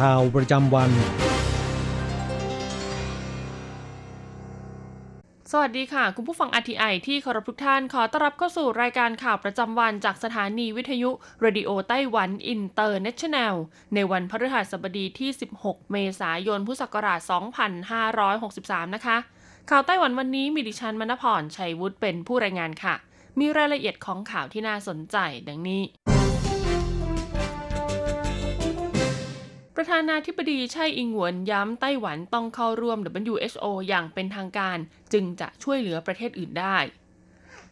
ข่าวประจำวัน สวัสดีค่ะ คุณผู้ฟัง RTI ที่เคารพทุกท่านขอต้อนรับเข้าสู่รายการข่าวประจำวันจากสถานีวิทยุ Radio Taiwan International ในวันพฤหัสบดีที่ 16 เมษายน พุทธศักราช 2563 นะคะ ข่าวไต้หวันวันนี้มีดิฉันมณพรชัยวุฒิเป็นผู้รายงานค่ะ มีรายละเอียดของข่าวที่น่าสนใจดังนี้ ประธานาธิบดีไช่อิงหวนย้ำไต้หวันต้องเข้าร่วม WHO อย่างเป็นทางการ จึงจะช่วยเหลือประเทศอื่นได้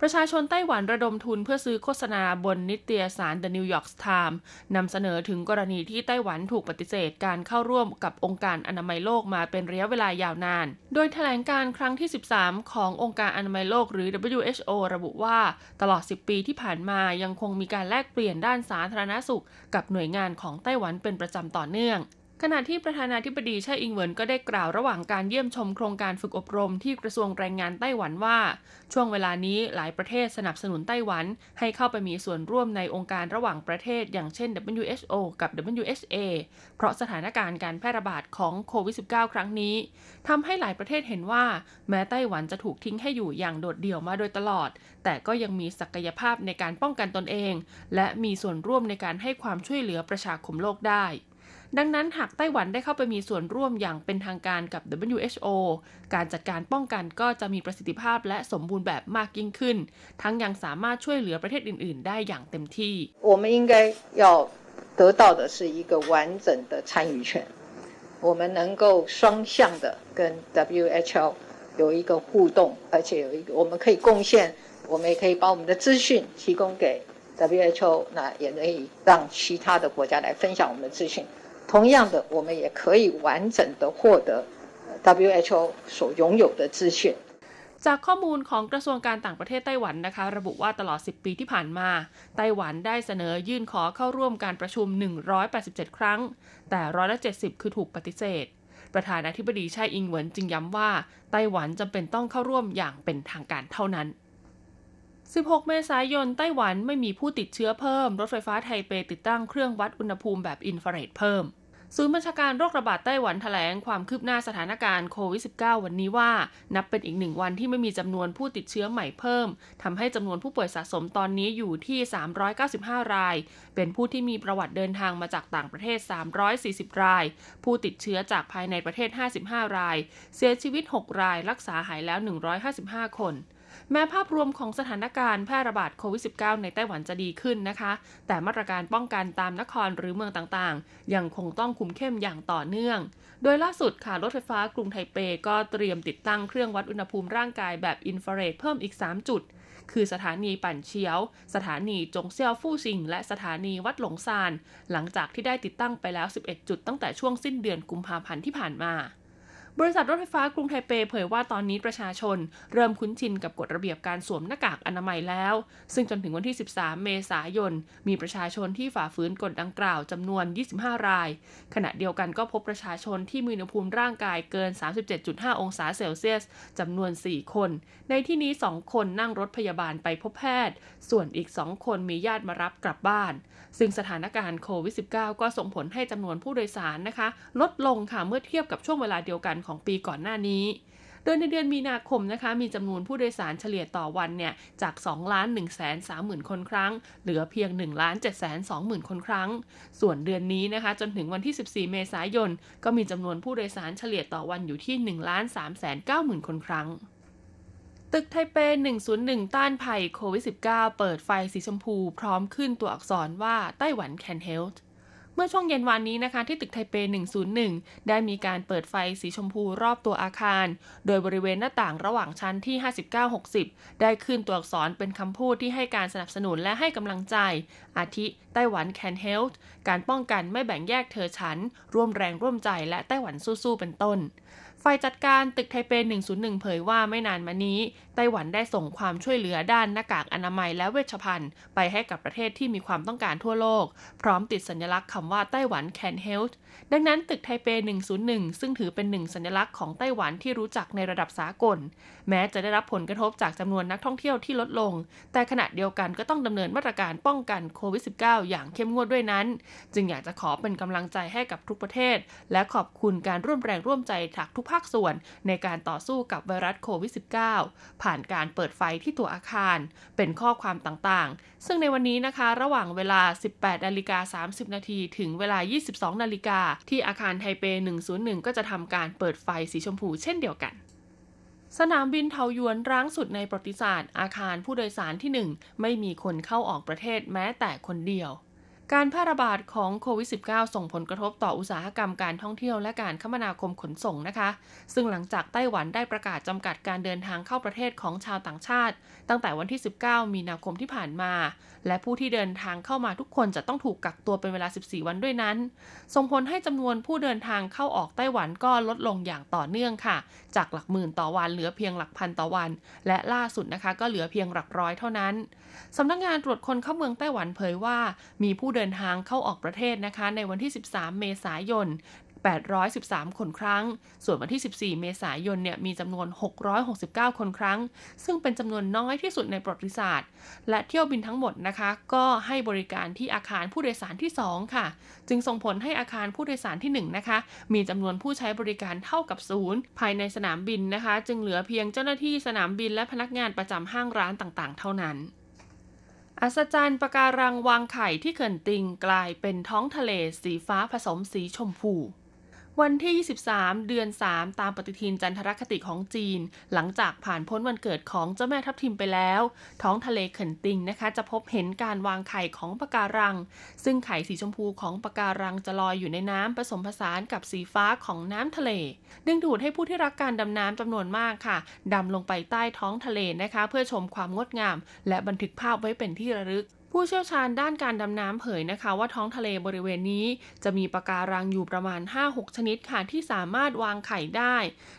ประชาชนไต้หวันระดมทุนเพื่อซื้อโฆษณาบนนิตยสาร The New York Times นำเสนอถึงกรณีที่ไต้หวันถูกปฏิเสธการเข้าร่วมกับองค์การอนามัยโลกมาเป็นระยะเวลายาวนาน โดยแถลงการครั้งที่ 13 ขององค์การอนามัยโลกหรือ WHO ระบุว่า ตลอด 10 ปีที่ผ่านมายังคงมีการแลกเปลี่ยนด้านสาธารณสุข กับหน่วยงานของไต้หวันเป็นประจำต่อเนื่อง ขณะที่ประธานาธิบดีไช่อิงเหวินก็ได้กล่าวระหว่างการเยี่ยมชมโครงการฝึกอบรมที่กระทรวงแรงงานไต้หวันว่า ช่วงเวลานี้หลายประเทศสนับสนุนไต้หวัน ให้เข้าไปมีส่วนร่วมในองค์การระหว่างประเทศ อย่างเช่น WHO กับ WHA เพราะสถานการณ์การแพร่ระบาดของโควิด -19 ครั้งนี้ทำให้หลายประเทศเห็นว่า แม้ไต้หวันจะถูกทิ้งให้อยู่อย่างโดดเดี่ยวมาโดยตลอด แต่ก็ยังมีศักยภาพในการป้องกันตนเอง และมีส่วนร่วมในการให้ความช่วยเหลือประชาคมโลกได้ ดังนั้นหากไต้หวันได้เข้าไปมีส่วนร่วมอย่างเป็นทางการกับ WHO การจัดการป้องกันก็จะมีประสิทธิภาพและสมบูรณ์แบบมากยิ่งขึ้น ทั้งยังสามารถช่วยเหลือประเทศอื่น ๆ ได้อย่างเต็มที่ 我们应该要得到的是一个完整的参与权，我们能够双向的跟 WHO 有一个互动，而且有一个我们可以贡献，我们也可以把我们的资讯提供给 WHO，那也可以让其他的国家来分享我们的资讯。 同样的，我们也可以完整的获得 WHO 所拥有的资讯。 จากข้อมูลของกระทรวงการต่างประเทศไต้หวันนะคะ ระบุว่าตลอด 10 ปีที่ผ่านมา ไต้หวันได้เสนอยื่นขอเข้าร่วมการประชุม 187 ครั้ง แต่ร้อยละ70 คือถูกปฏิเสธ ประธานาธิบดีไช่อิงเหวินจึงย้ำว่า ไต้หวันจำเป็นต้องเข้าร่วมอย่างเป็นทางการเท่านั้น 16 เมษายน ไต้หวันไม่มีผู้ติดเชื้อเพิ่ม รถไฟฟ้าไทเปติดตั้งเครื่องวัดอุณหภูมิแบบอินฟราเรดเพิ่ม ศูนย์บัญชาการโรคระบาดไต้หวันแถลงความคืบหน้าสถานการณ์โควิด -19 วันนี้ว่า นับเป็นอีกหนึ่งวันที่ไม่มีจำนวนผู้ติดเชื้อใหม่เพิ่มทำให้จำนวนผู้ป่วยสะสมตอนนี้อยู่ที่ 395 ราย เป็นผู้ที่มีประวัติเดินทางมาจากต่างประเทศ 340 ราย ผู้ติดเชื้อจากภายในประเทศ 55 ราย เสียชีวิต 6 ราย รักษาหายแล้ว 155 คน แม้ภาพรวมของสถานการณ์แพร่ระบาดโควิด -19 ในไต้หวันจะดีขึ้นนะคะ แต่มาตรการป้องกันตามนครหรือเมืองต่างๆ ยังคงต้องคุมเข้มอย่างต่อเนื่อง โดยล่าสุดค่ะรถไฟฟ้ากรุงไทเปก็เตรียมติดตั้งเครื่องวัดอุณหภูมิร่างกายแบบอินฟราเรดเพิ่มอีก 3 จุด คือสถานีปั่นเชียว สถานีจงเซียวฟู่ซิง และสถานีวัดหลงซาน หลังจากที่ได้ติดตั้งไปแล้ว 11 จุดตั้งแต่ช่วงสิ้นเดือนกุมภาพันธ์ที่ผ่านมา บริษัทรถไฟฟ้ากรุงไทเปเผยว่าตอนนี้ประชาชน เริ่มคุ้นชินกับกฎระเบียบการสวมหน้ากากอนามัยแล้ว ซึ่งจนถึงวันที่ 13 เมษายน มีประชาชนที่ฝ่าฝืนกฎดังกล่าวจำนวน 25 ราย ขณะเดียวกันก็พบประชาชนที่มีอุณหภูมิร่างกายเกิน 37.5 องศาเซลเซียสจำนวน 4 คน ในที่นี้ 2 คนนั่งรถพยาบาลไปพบแพทย์ ส่วนอีก 2 คนมีญาติมารับกลับบ้าน ซึ่งสถานการณ์โควิด -19 ก็ส่งผลให้จำนวนผู้โดยสารนะคะ ลดลงค่ะเมื่อเทียบกับช่วงเวลาเดียวกันของปีก่อนหน้านี้โดยในเดือนมีนาคมนะคะมีจำนวนผู้โดยสารเฉลี่ยต่อวันเนี่ยจาก2ล้าน1 3 0 0 0 0 คนครั้ง เหลือเพียง1ล้าน7 2 0 0 0 0 คนครั้ง ส่วนเดือนนี้นะคะจนถึงวันที่ 14 เมษายน ก็มีจำนวนผู้โดยสารเฉลี่ยต่อวันอยู่ที่1ล้าน3 9 0 0 0 0 คนครั้ง ตึกไทเป 101 ต้านภัยโควิด -19 เปิดไฟสีชมพูพร้อมขึ้นตัวอักษรว่าไต้หวัน can help เมื่อช่วงเย็นวานนี้นะคะ ที่ตึกไทเป 101 ได้มีการเปิดไฟสีชมพูรอบตัวอาคาร โดยบริเวณหน้าต่างระหว่างชั้นที่ 59-60 ได้ขึ้นตัวอักษรเป็นคำพูดที่ให้การสนับสนุนและให้กำลังใจ อาทิไต้หวัน can help การป้องกันไม่แบ่งแยกเธอฉัน ร่วมแรงร่วมใจและไต้หวันสู้ๆเป็นต้น ฝ่ายจัดการตึกไทเป 101 เผยว่าไม่นานมานี้ ไต้หวันได้ส่งความช่วยเหลือด้านหน้ากากอนามัยและเวชภัณฑ์ ไปให้กับประเทศที่มีความต้องการทั่วโลก พร้อมติดสัญลักษณ์คำว่าไต้หวัน can help ดังนั้นตึกไทเป 101 ซึ่งถือเป็นหนึ่งสัญลักษณ์ของไต้หวันที่รู้จักในระดับสากล แม้จะได้รับผลกระทบจากจำนวนนักท่องเที่ยวที่ลดลง แต่ขณะเดียวกันก็ต้องดำเนินมาตรการป้องกันโควิด -19 อย่างเข้มงวดด้วยนั้น จึงอยากจะขอเป็นกำลังใจให้กับทุกประเทศ และขอบคุณการร่วมแรงร่วมใจจากทุกภาคส่วน ในการต่อสู้กับไวรัสโควิด -19 ผ่านการเปิดไฟที่ตัวอาคาร เป็นข้อความต่างๆ ซึ่งในวันนี้นะคะ ระหว่างเวลา 18นาฬิกา30 นาทีถึงเวลา 22นาฬิกาที่อาคารไทเป 101 ก็จะทำการเปิดไฟสีชมพูเช่นเดียวกันสนามบินเทาหยวนร้างสุดในประวัติศาสตร์ อาคารผู้โดยสารที่ 1 ไม่มีคนเข้าออกประเทศแม้แต่คนเดียว การแพร่ระบาดของโควิด -19 ส่งผลกระทบต่ออุตสาหกรรมการท่องเที่ยวและการคมนาคมขนส่งนะคะ ซึ่งหลังจากไต้หวันได้ประกาศจำกัดการเดินทางเข้าประเทศของชาวต่างชาติ ตั้งแต่วันที่ 19 มีนาคมที่ผ่านมา และผู้ที่เดินทางเข้ามาทุกคนจะต้องถูกกักตัวเป็นเวลา 14 วันด้วยนั้น ส่งผลให้จำนวนผู้เดินทางเข้าออกไต้หวันก็ลดลงอย่างต่อเนื่องค่ะ จากหลักหมื่นต่อวันเหลือเพียงหลักพันต่อวัน และล่าสุดนะคะก็เหลือเพียงหลักร้อยเท่านั้น สำนักงงานตรวจคนเข้าเมืองไต้หวันเผยว่า มีผู้เดินทางเข้าออกประเทศนะคะ ในวันที่ 13 เมษายน813 คนครั้ง ส่วนวันที่ 14 เมษายน เนี่ย มีจำนวน 669 คนครั้ง ซึ่งเป็นจำนวนน้อยที่สุดในประวัติศาสตร์ และเที่ยวบินทั้งหมดนะคะ ก็ให้บริการที่อาคารผู้โดยสารที่ 2 ค่ะ จึงส่งผลให้อาคารผู้โดยสารที่ 1 นะคะ มีจำนวนผู้ใช้บริการเท่ากับศูนย์ภายในสนามบินนะคะ จึงเหลือเพียงเจ้าหน้าที่สนามบินและพนักงานประจำห้างร้านต่างๆ เท่านั้น อัศจรรย์ปะการังวางไข่ที่เขื่อนติงกลายเป็นท้องทะเลสีฟ้าผสมสีชมพู วันที่ 23 เดือน 3 ตามปฏิทินจันทรคติของจีน หลังจากผ่านพ้นวันเกิดของเจ้าแม่ทับทิมไปแล้ว ท้องทะเลเขินติงนะคะ จะพบเห็นการวางไข่ของปะการัง ซึ่งไข่สีชมพูของปะการังจะลอยอยู่ในน้ำผสมผสานกับสีฟ้าของน้ำทะเล ดึงดูดให้ผู้ที่รักการดำน้ำจำนวนมากค่ะดำลงไปใต้ท้องทะเลนะคะ เพื่อชมความงดงาม และบันทึกภาพไว้เป็นที่ระลึก ผู้เชี่ยวชาญด้านการดำน้ำเผยนะคะว่าท้องทะเลบริเวณนี้ จะมีปะการังอยู่ประมาณ 5-6 ชนิดค่ะที่สามารถวางไข่ได้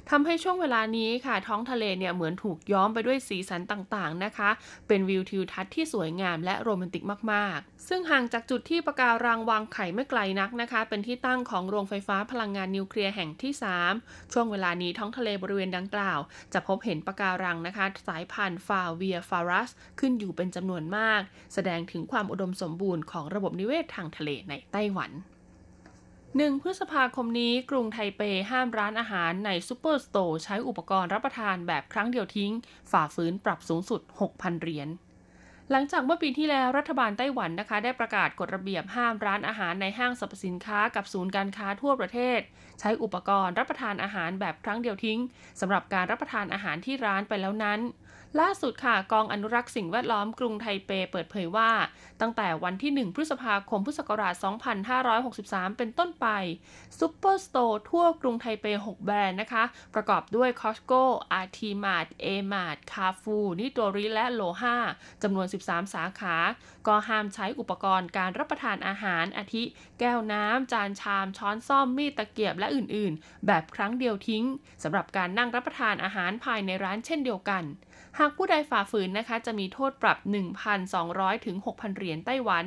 ทำให้ช่วงเวลานี้ค่ะ ท้องทะเลเนี่ยเหมือนถูกย้อมไปด้วยสีสันต่างๆนะคะ เป็นวิวทิวทัศน์ที่สวยงามและโรแมนติกมากๆ ซึ่งห่างจากจุดที่ปะการังวางไข่ไม่ไกลนักนะคะ เป็นที่ตั้งของโรงไฟฟ้าพลังงานนิวเคลียร์แห่งที่ 3 ช่วงเวลานี้ท้องทะเลบริเวณดังกล่าว จะพบเห็นปะการังนะคะ สายพันธุ์ Favia favus ขึ้นอยู่เป็นจำนวนมาก แสดงถึงความอุดมสมบูรณ์ของระบบนิเวศทางทะเลในไต้หวัน1พฤษภาคมนี้กรุงไทเปห้ามร้านอาหารในซูเปอร์สโตร์ใช้อุปกรณ์รับประทานแบบครั้งเดียวทิ้ง ฝ่าฝืนปรับสูงสุด 6,000 เหรียญหลังจากเมื่อปีที่แล้วรัฐบาลไต้หวันนะคะ ได้ประกาศกฎระเบียบห้ามร้านอาหารในห้างสรรพสินค้ากับศูนย์การค้าทั่วประเทศ ใช้อุปกรณ์รับประทานอาหารแบบครั้งเดียวทิ้งสำหรับการรับประทานอาหารที่ร้านไปแล้วนั้น ล่าสุดค่ะกองอนุรักษ์สิ่งแวดล้อมกรุงไทเปเปิดเผยว่า ตั้งแต่วันที่ 1 พฤษภาคมพุทธศักราช 2563 เป็นต้นไปซูเปอร์สโตร์ทั่วกรุงไทเป 6 แบรนด์นะคะ ประกอบด้วย Costco RT-Mart A-Mart Carrefour Nitori และโลฮาจำนวน 13 สาขา ก็ห้ามใช้อุปกรณ์การรับประทานอาหารอาทิ แก้วน้ำ จานชาม ช้อนส้อม มีดตะเกียบและอื่นๆ แบบครั้งเดียวทิ้งสำหรับการนั่งรับประทานอาหารภายในร้านเช่นเดียวกัน หากผู้ใดฝ่าฝืนนะคะ จะมีโทษปรับ 1,200 ถึง 6,000 เหรียญไต้หวัน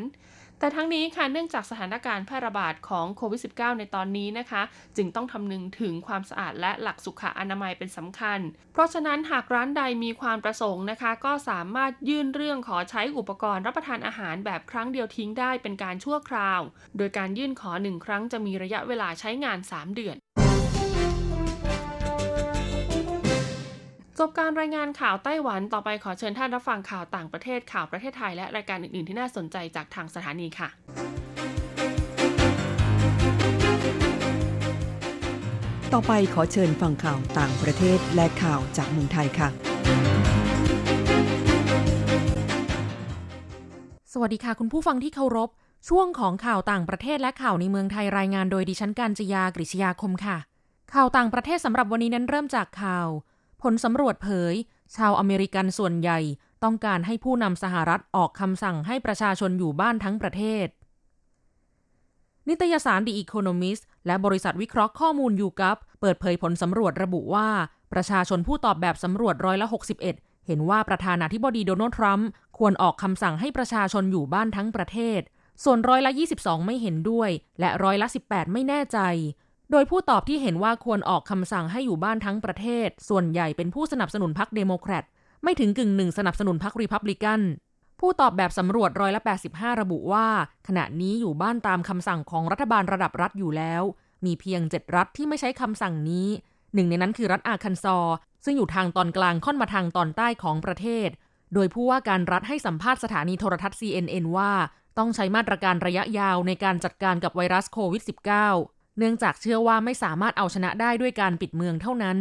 แต่ทั้งนี้ค่ะ เนื่องจากสถานการณ์แพร่ระบาดของโควิด -19 ในตอนนี้นะคะ จึงต้องทำนึงถึงความสะอาดและหลักสุขอนามัยเป็นสำคัญ เพราะฉะนั้นหากร้านใดมีความประสงค์นะคะ ก็สามารถยื่นเรื่องขอใช้อุปกรณ์รับประทานอาหารแบบครั้งเดียวทิ้งได้เป็นการชั่วคราว โดยการยื่นขอหนึ่งครั้งจะมีระยะเวลาใช้งาน 3 เดือน จบการรายงานข่าวไต้หวันต่อไปขอเชิญท่านรับฟังข่าวต่างประเทศข่าวประเทศไทยและรายการอื่น ๆ ที่น่าสนใจจากทางสถานีค่ะ ต่อไปขอเชิญฟังข่าวต่างประเทศและข่าวจากเมืองไทยค่ะ สวัสดีค่ะคุณผู้ฟังที่เคารพ ช่วงของข่าวต่างประเทศและข่าวในเมืองไทยรายงานโดยดิฉันการจยากริชยาคมค่ะ ข่าวต่างประเทศสำหรับวันนี้นั้นเริ่มจากข่าว ผลสำรวจเผย ชาวอเมริกันส่วนใหญ่ต้องการให้ผู้นำสหรัฐออกคำสั่งให้ประชาชนอยู่บ้านทั้งประเทศ นิตยสาร The Economist และบริษัทวิเคราะห์ข้อมูลยูกั p เปิดเผยผลสำรวจระบุว่า ประชาชนผู้ตอบแบบสำรวจร้อยละ 61 เห็นว่าประธานาธิบดีโดนัลด์ทรัมป์ควรออกคำสั่งให้ประชาชนอยู่บ้านทั้งประเทศ ส่วนร้อยละ 22 ไม่เห็นด้วย และร้อยละ 18 ไม่แน่ใจ โดยผู้ตอบที่เห็นว่าควรออกคำสั่งให้อยู่บ้านทั้งประเทศ ส่วนใหญ่เป็นผู้สนับสนุนพรรคเดโมแครต ไม่ถึงกึ่งหนึ่งสนับสนุนพรรครีพับลิกัน ผู้ตอบแบบสำรวจร้อยละ85 ระบุว่า ขณะนี้อยู่บ้านตามคำสั่งของรัฐบาลระดับรัฐอยู่แล้ว มีเพียง 7 รัฐที่ไม่ใช้คำสั่งนี้ หนึ่งในนั้นคือรัฐอาคันซอ ซึ่งอยู่ทางตอนกลางค่อนมาทางตอนใต้ของประเทศ โดยผู้ว่าการรัฐให้สัมภาษณ์สถานีโทรทัศน์ CNN ว่า ต้องใช้มาตรการระยะยาวในการจัดการกับไวรัสโควิด -19 เนื่องจากเชื่อว่าไม่สามารถเอาชนะได้ด้วยการปิดเมืองเท่านั้น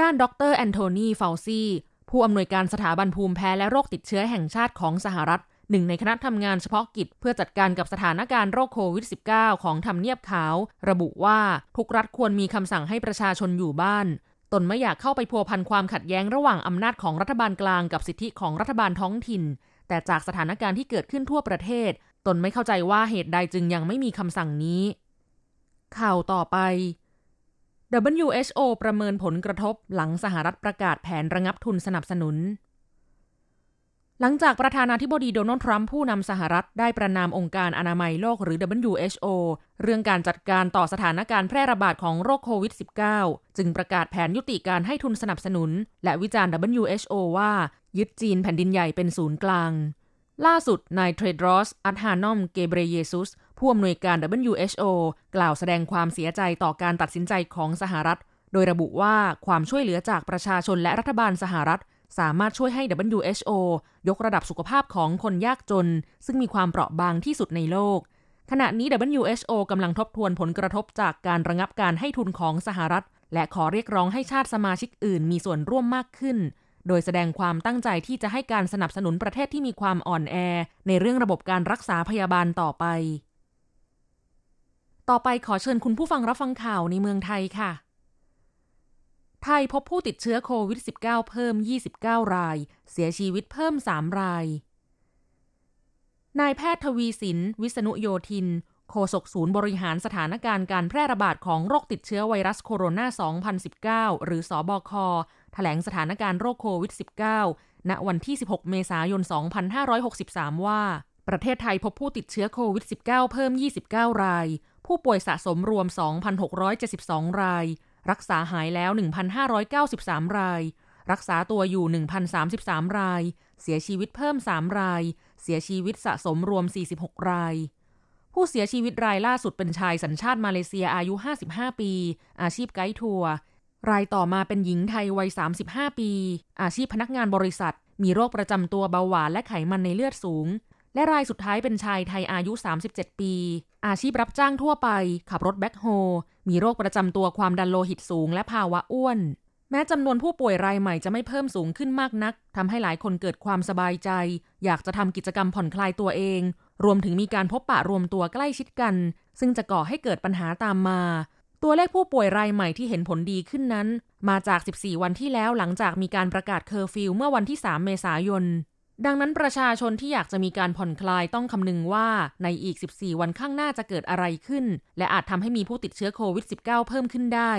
ด้านดรแอนโทนีเฟลซีผู้อำนวยการสถาบันภูมิแพ้และโรคติดเชื้อแห่งชาติของสหรัฐหนึ่งในคณะทำงานเฉพาะกิจเพื่อจัดการกับสถานการณ์โรคโควิด -19 ของทำเนียบขาว ระบุว่า ทุกรัฐควรมีคำสั่งให้ประชาชนอยู่บ้าน ตนไม่อยากเข้าไปพัวพันความขัดแย้งระหว่างอำนาจของรัฐบาลกลางกับสิทธิของรัฐบาลท้องถิ่น แต่จากสถานการณ์ที่เกิดขึ้นทั่วประเทศ ตนไม่เข้าใจว่าเหตุใดจึงยังไม่มีคำสั่งนี้ ข่าวต่อไป WHO ประเมินผลกระทบหลังสหรัฐประกาศแผนระงับทุนสนับสนุน หลังจากประธานาธิบดีโดนัลด์ทรัมป์ผู้นำสหรัฐได้ประนามองค์การอนามัยโลกหรือ WHO เรื่องการจัดการต่อสถานการณ์แพร่ระบาดของโรคโควิด -19 จึงประกาศแผนยุติการให้ทุนสนับสนุน และวิจารณ์ WHO ว่า ยึดจีนแผ่นดินใหญ่เป็นศูนย์กลางล่าสุดนายเทรดรอสอัตฮานอม เกเบรเยซุส ผู้อำนวยการ WHO กล่าวแสดงความเสียใจต่อการตัดสินใจของสหรัฐ โดยระบุว่าความช่วยเหลือจากประชาชนและรัฐบาลสหรัฐ สามารถช่วยให้ WHO ยกระดับสุขภาพของคนยากจน ซึ่งมีความเปราะบางที่สุดในโลก ขณะนี้ WHO กำลังทบทวนผลกระทบจากการระงับการให้ทุนของสหรัฐ และขอเรียกร้องให้ชาติสมาชิกอื่นมีส่วนร่วมมากขึ้นโดยแสดงความตั้งใจที่จะให้การสนับสนุนประเทศที่มีความอ่อนแอ ในเรื่องระบบการรักษาพยาบาลต่อไป ต่อไปขอเชิญคุณผู้ฟังรับฟังข่าวในเมืองไทยค่ะ ไทยพบผู้ติดเชื้อโควิด -19 เพิ่ม 29 ราย เสียชีวิตเพิ่ม 3 ราย นายแพทย์ทวีสิน วิษณุโยธิน โฆษกศูนย์บริหารสถานการณ์การแพร่ระบาดของโรคติดเชื้อไวรัสโคโรนา 2019 หรือสอบอคแถลงสถานการณ์โรคโควิด -19 ณ วันที่ 16 เมษายน 2563 ว่า ประเทศไทยพบผู้ติดเชื้อโควิด -19 เพิ่ม 29 ราย ผู้ป่วยสะสมรวม 2,672 ราย รักษาหายแล้ว 1,593 ราย รักษาตัวอยู่ 1,033 ราย เสียชีวิตเพิ่ม 3 ราย เสียชีวิตสะสมรวม 46 ราย ผู้เสียชีวิตรายล่าสุดเป็นชายสัญชาติมาเลเซียอายุ 55 ปี อาชีพไกด์ทัวร์ รายต่อมาเป็นหญิงไทยวัย 35 ปี อาชีพพนักงานบริษัท มีโรคประจำตัวเบาหวานและไขมันในเลือดสูง และรายสุดท้ายเป็นชายไทยอายุ 37 ปี อาชีพรับจ้างทั่วไป ขับรถแบ็คโฮ มีโรคประจำตัวความดันโลหิตสูงและภาวะอ้วน แม้จำนวนผู้ป่วยรายใหม่จะไม่เพิ่มสูงขึ้นมากนักทำให้หลายคนเกิดความสบายใจ อยากจะทำกิจกรรมผ่อนคลายตัวเอง รวมถึงมีการพบปะรวมตัวใกล้ชิดกัน ซึ่งจะก่อให้เกิดปัญหาตามมา ตัวเลขผู้ป่วยรายใหม่ที่เห็นผลดีขึ้นนั้น มาจาก 14 วันที่แล้วหลังจากมีการประกาศเคอร์ฟิวเมื่อวันที่ 3 เมษายน ดังนั้นประชาชนที่อยากจะมีการผ่อนคลายต้องคำนึงว่าในอีก 14 วันข้างหน้าจะเกิดอะไรขึ้น และอาจทำให้มีผู้ติดเชื้อโควิด -19 เพิ่มขึ้นได้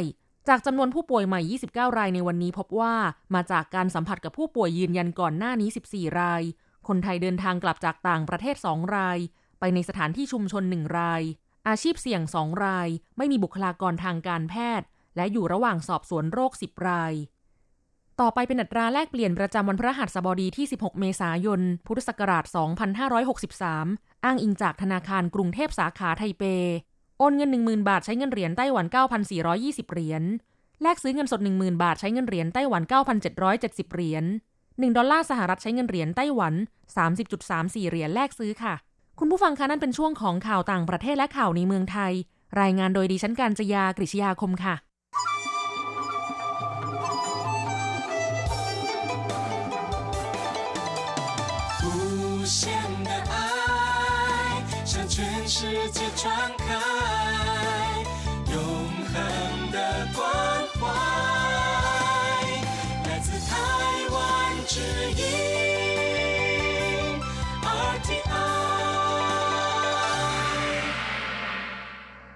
จากจำนวนผู้ป่วยใหม่ 29 รายในวันนี้พบว่ามาจากการสัมผัสกับผู้ป่วยยืนยันก่อนหน้านี้ 14 ราย คนไทยเดินทางกลับจากต่างประเทศ 2 ราย ไปในสถานที่ชุมชน 1 ราย อาชีพเสี่ยง 2 ราย ไม่มีบุคลากรทางการแพทย์ และอยู่ระหว่างสอบสวนโรค 10 ราย ต่อไปเป็นอัตราแลกเปลี่ยนประจำวันพฤหัสบดีที่ 16 เมษายน พุทธศักราช 2563 อ้างอิงจากธนาคารกรุงเทพสาขาไทเป โอนเงิน 10,000 บาทใช้เงินเหรียญไต้หวัน 9,420 เหรียญ แลกซื้อเงินสด 10,000 บาทใช้เงินเหรียญไต้หวัน 9,770 เหรียญ 1 ดอลลาร์สหรัฐใช้เงินเหรียญไต้หวัน 30.34 เหรียญแลกซื้อค่ะ คุณผู้ฟังคะนั่นเป็นช่วงของข่าวต่างประเทศและข่าวในเมืองไทย รายงานโดยดิฉันการจยากริชยาคมค่ะ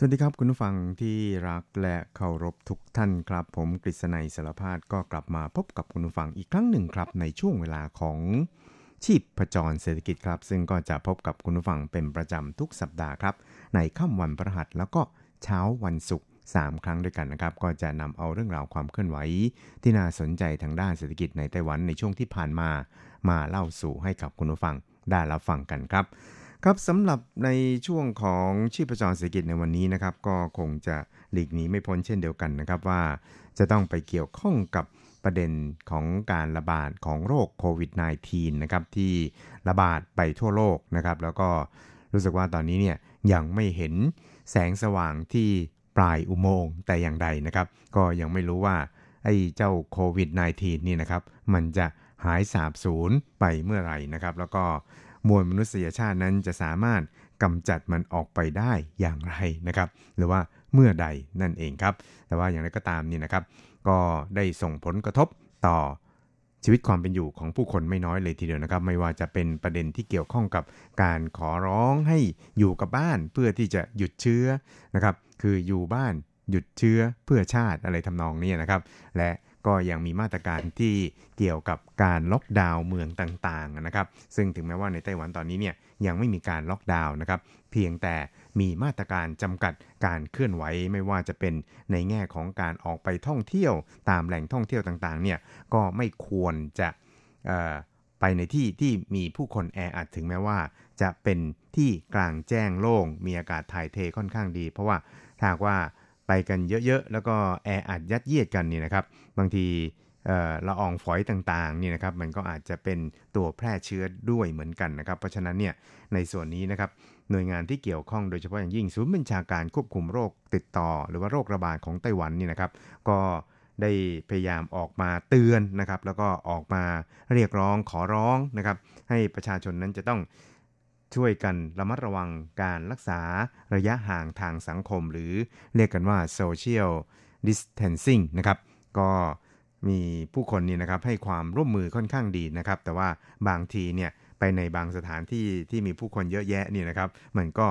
สวัสดีครับคุณผู้ฟังที่รักและเคารพทุกท่านครับ ผมกฤษณัยสารพาดก็กลับมาพบกับคุณผู้ฟังอีกครั้งหนึ่งครับ ในช่วงเวลาของชีพประจรเศรษฐกิจครับ ซึ่งก็จะพบกับคุณผู้ฟังเป็นประจำทุกสัปดาห์ครับ ในค่ำวันพฤหัสแล้วก็เช้าวันศุกร์3 ครั้งด้วยกันนะครับ ก็จะนำเอาเรื่องราวความเคลื่อนไหว ที่น่าสนใจทางด้านเศรษฐกิจในไต้หวันในช่วงที่ผ่านมา มาเล่าสู่ให้กับคุณผู้ฟังได้รับฟังกันครับ ครับสำหรับในช่วงของชีพจรเศรษฐกิจในวันนี้นะครับ ก็คงจะหลีกหนีไม่พ้นเช่นเดียวกันนะครับว่าจะต้องไปเกี่ยวข้องกับประเด็นของการระบาดของโรคโควิด -19 นะครับที่ระบาดไปทั่วโลกนะครับ แล้วก็รู้สึกว่าตอนนี้เนี่ยยังไม่เห็นแสงสว่างที่ปลายอุโมงค์แต่อย่างใดนะครับ ก็ยังไม่รู้ว่าไอ้เจ้าโควิด -19 นี่นะครับ มันจะหายสาบสูญไปเมื่อไหร่นะครับ แล้วก็ มวลมนุษยชาตินั้นจะสามารถกำจัดมันออกไปได้อย่างไรนะครับ หรือว่าเมื่อใดนั่นเองครับ แต่ว่าอย่างไรก็ตามนี่นะครับ ก็ได้ส่งผลกระทบต่อชีวิตความเป็นอยู่ของผู้คนไม่น้อยเลยทีเดียวนะครับ ไม่ว่าจะเป็นประเด็นที่เกี่ยวข้องกับการขอร้องให้อยู่กับบ้านเพื่อที่จะหยุดเชื้อนะครับ คืออยู่บ้านหยุดเชื้อเพื่อชาติอะไรทำนองนี้นะครับ และ ก็ยังมีมาตรการที่เกี่ยวกับการล็อกดาวน์เมืองต่างๆนะครับ ซึ่งถึงแม้ว่าในไต้หวันตอนนี้เนี่ยยังไม่มีการล็อกดาวน์นะครับเพียงแต่มีมาตรการจำกัดการเคลื่อนไหวไม่ว่าจะเป็นในแง่ของการออกไปท่องเที่ยวตามแหล่งท่องเที่ยวต่างๆเนี่ยก็ไม่ควรจะไปในที่ที่มีผู้คนแออัดถึงแม้ว่า จะเป็นที่กลางแจ้งโล่งมีอากาศถ่ายเทค่อนข้างดี เพราะว่าถ้าว่า ไปกันเยอะๆ แล้วก็แออัดยัดเยียดกันนี่นะครับ บางทีละอองฝอยต่างๆนี่นะครับ มันก็อาจจะเป็นตัวแพร่เชื้อด้วยเหมือนกันนะครับ เพราะฉะนั้นเนี่ยในส่วนนี้นะครับหน่วยงานที่เกี่ยวข้องโดยเฉพาะอย่างยิ่งศูนย์บัญชาการควบคุมโรคติดต่อ หรือว่าโรคระบาดของไต้หวันนี่นะครับ ก็ได้พยายามออกมาเตือนนะครับ แล้วก็ออกมาเรียกร้องขอร้องนะครับ ให้ประชาชนนั้นจะต้อง ช่วยกันระมัดระวังการรักษาระยะห่างทางสังคม หรือเรียกกันว่า social distancing นะครับ ก็มีผู้คนนี่นะครับให้ความร่วมมือค่อนข้างดีนะครับ แต่ว่าบางทีเนี่ยไปในบางสถานที่ที่มีผู้คนเยอะแยะนี่นะครับ มันก็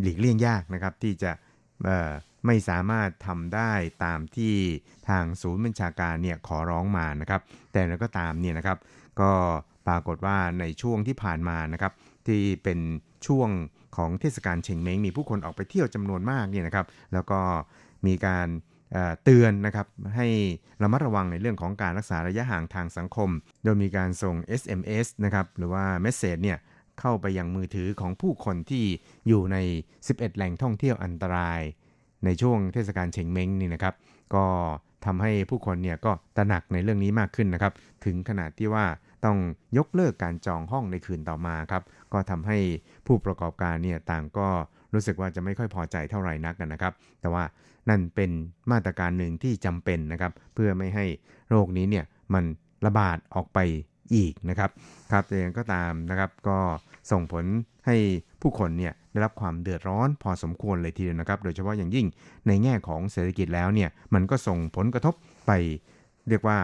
หลีกเลี่ยงยากนะครับ ที่จะไม่สามารถทำได้ตามที่ทางศูนย์บัญชาการเนี่ยขอร้องมานะครับ แต่แล้วก็ตามเนี่ยนะครับ ก็ปรากฏว่าในช่วงที่ผ่านมานะครับ ที่เป็นช่วงของเทศกาลเชงเม้งมีผู้คนออกไปเที่ยวจำนวนมากเนี่ยนะครับ แล้วก็มีการเตือนนะครับให้ระมัดระวังในเรื่องของการรักษาระยะห่างทางสังคม โดยมีการส่ง SMS นะครับหรือว่าเมสเซจเนี่ยเข้าไปยังมือถือของผู้คนที่อยู่ใน 11 แหล่งท่องเที่ยวอันตราย ในช่วงเทศกาลเชงเม้งนี่นะครับ ก็ทำให้ผู้คนเนี่ยก็ตระหนักในเรื่องนี้มากขึ้นนะครับ ถึงขนาดที่ว่าต้องยกเลิกการจองห้องในคืนต่อมาครับ ก็ทำให้ผู้ประกอบการเนี่ยต่างก็รู้สึกว่าจะไม่ค่อยพอใจเท่าไหร่นักนะครับ แต่ว่านั่นเป็นมาตรการหนึ่งที่จำเป็นนะครับ เพื่อไม่ให้โรคนี้เนี่ยมันระบาดออกไปอีกนะครับ ครับแต่ยังก็ตามนะครับก็ส่งผลให้ผู้คนเนี่ยได้รับความเดือดร้อนพอสมควรเลยทีเดียวนะครับ โดยเฉพาะอย่างยิ่งในแง่ของเศรษฐกิจแล้วเนี่ยมันก็ส่งผลกระทบไปเรียกว่า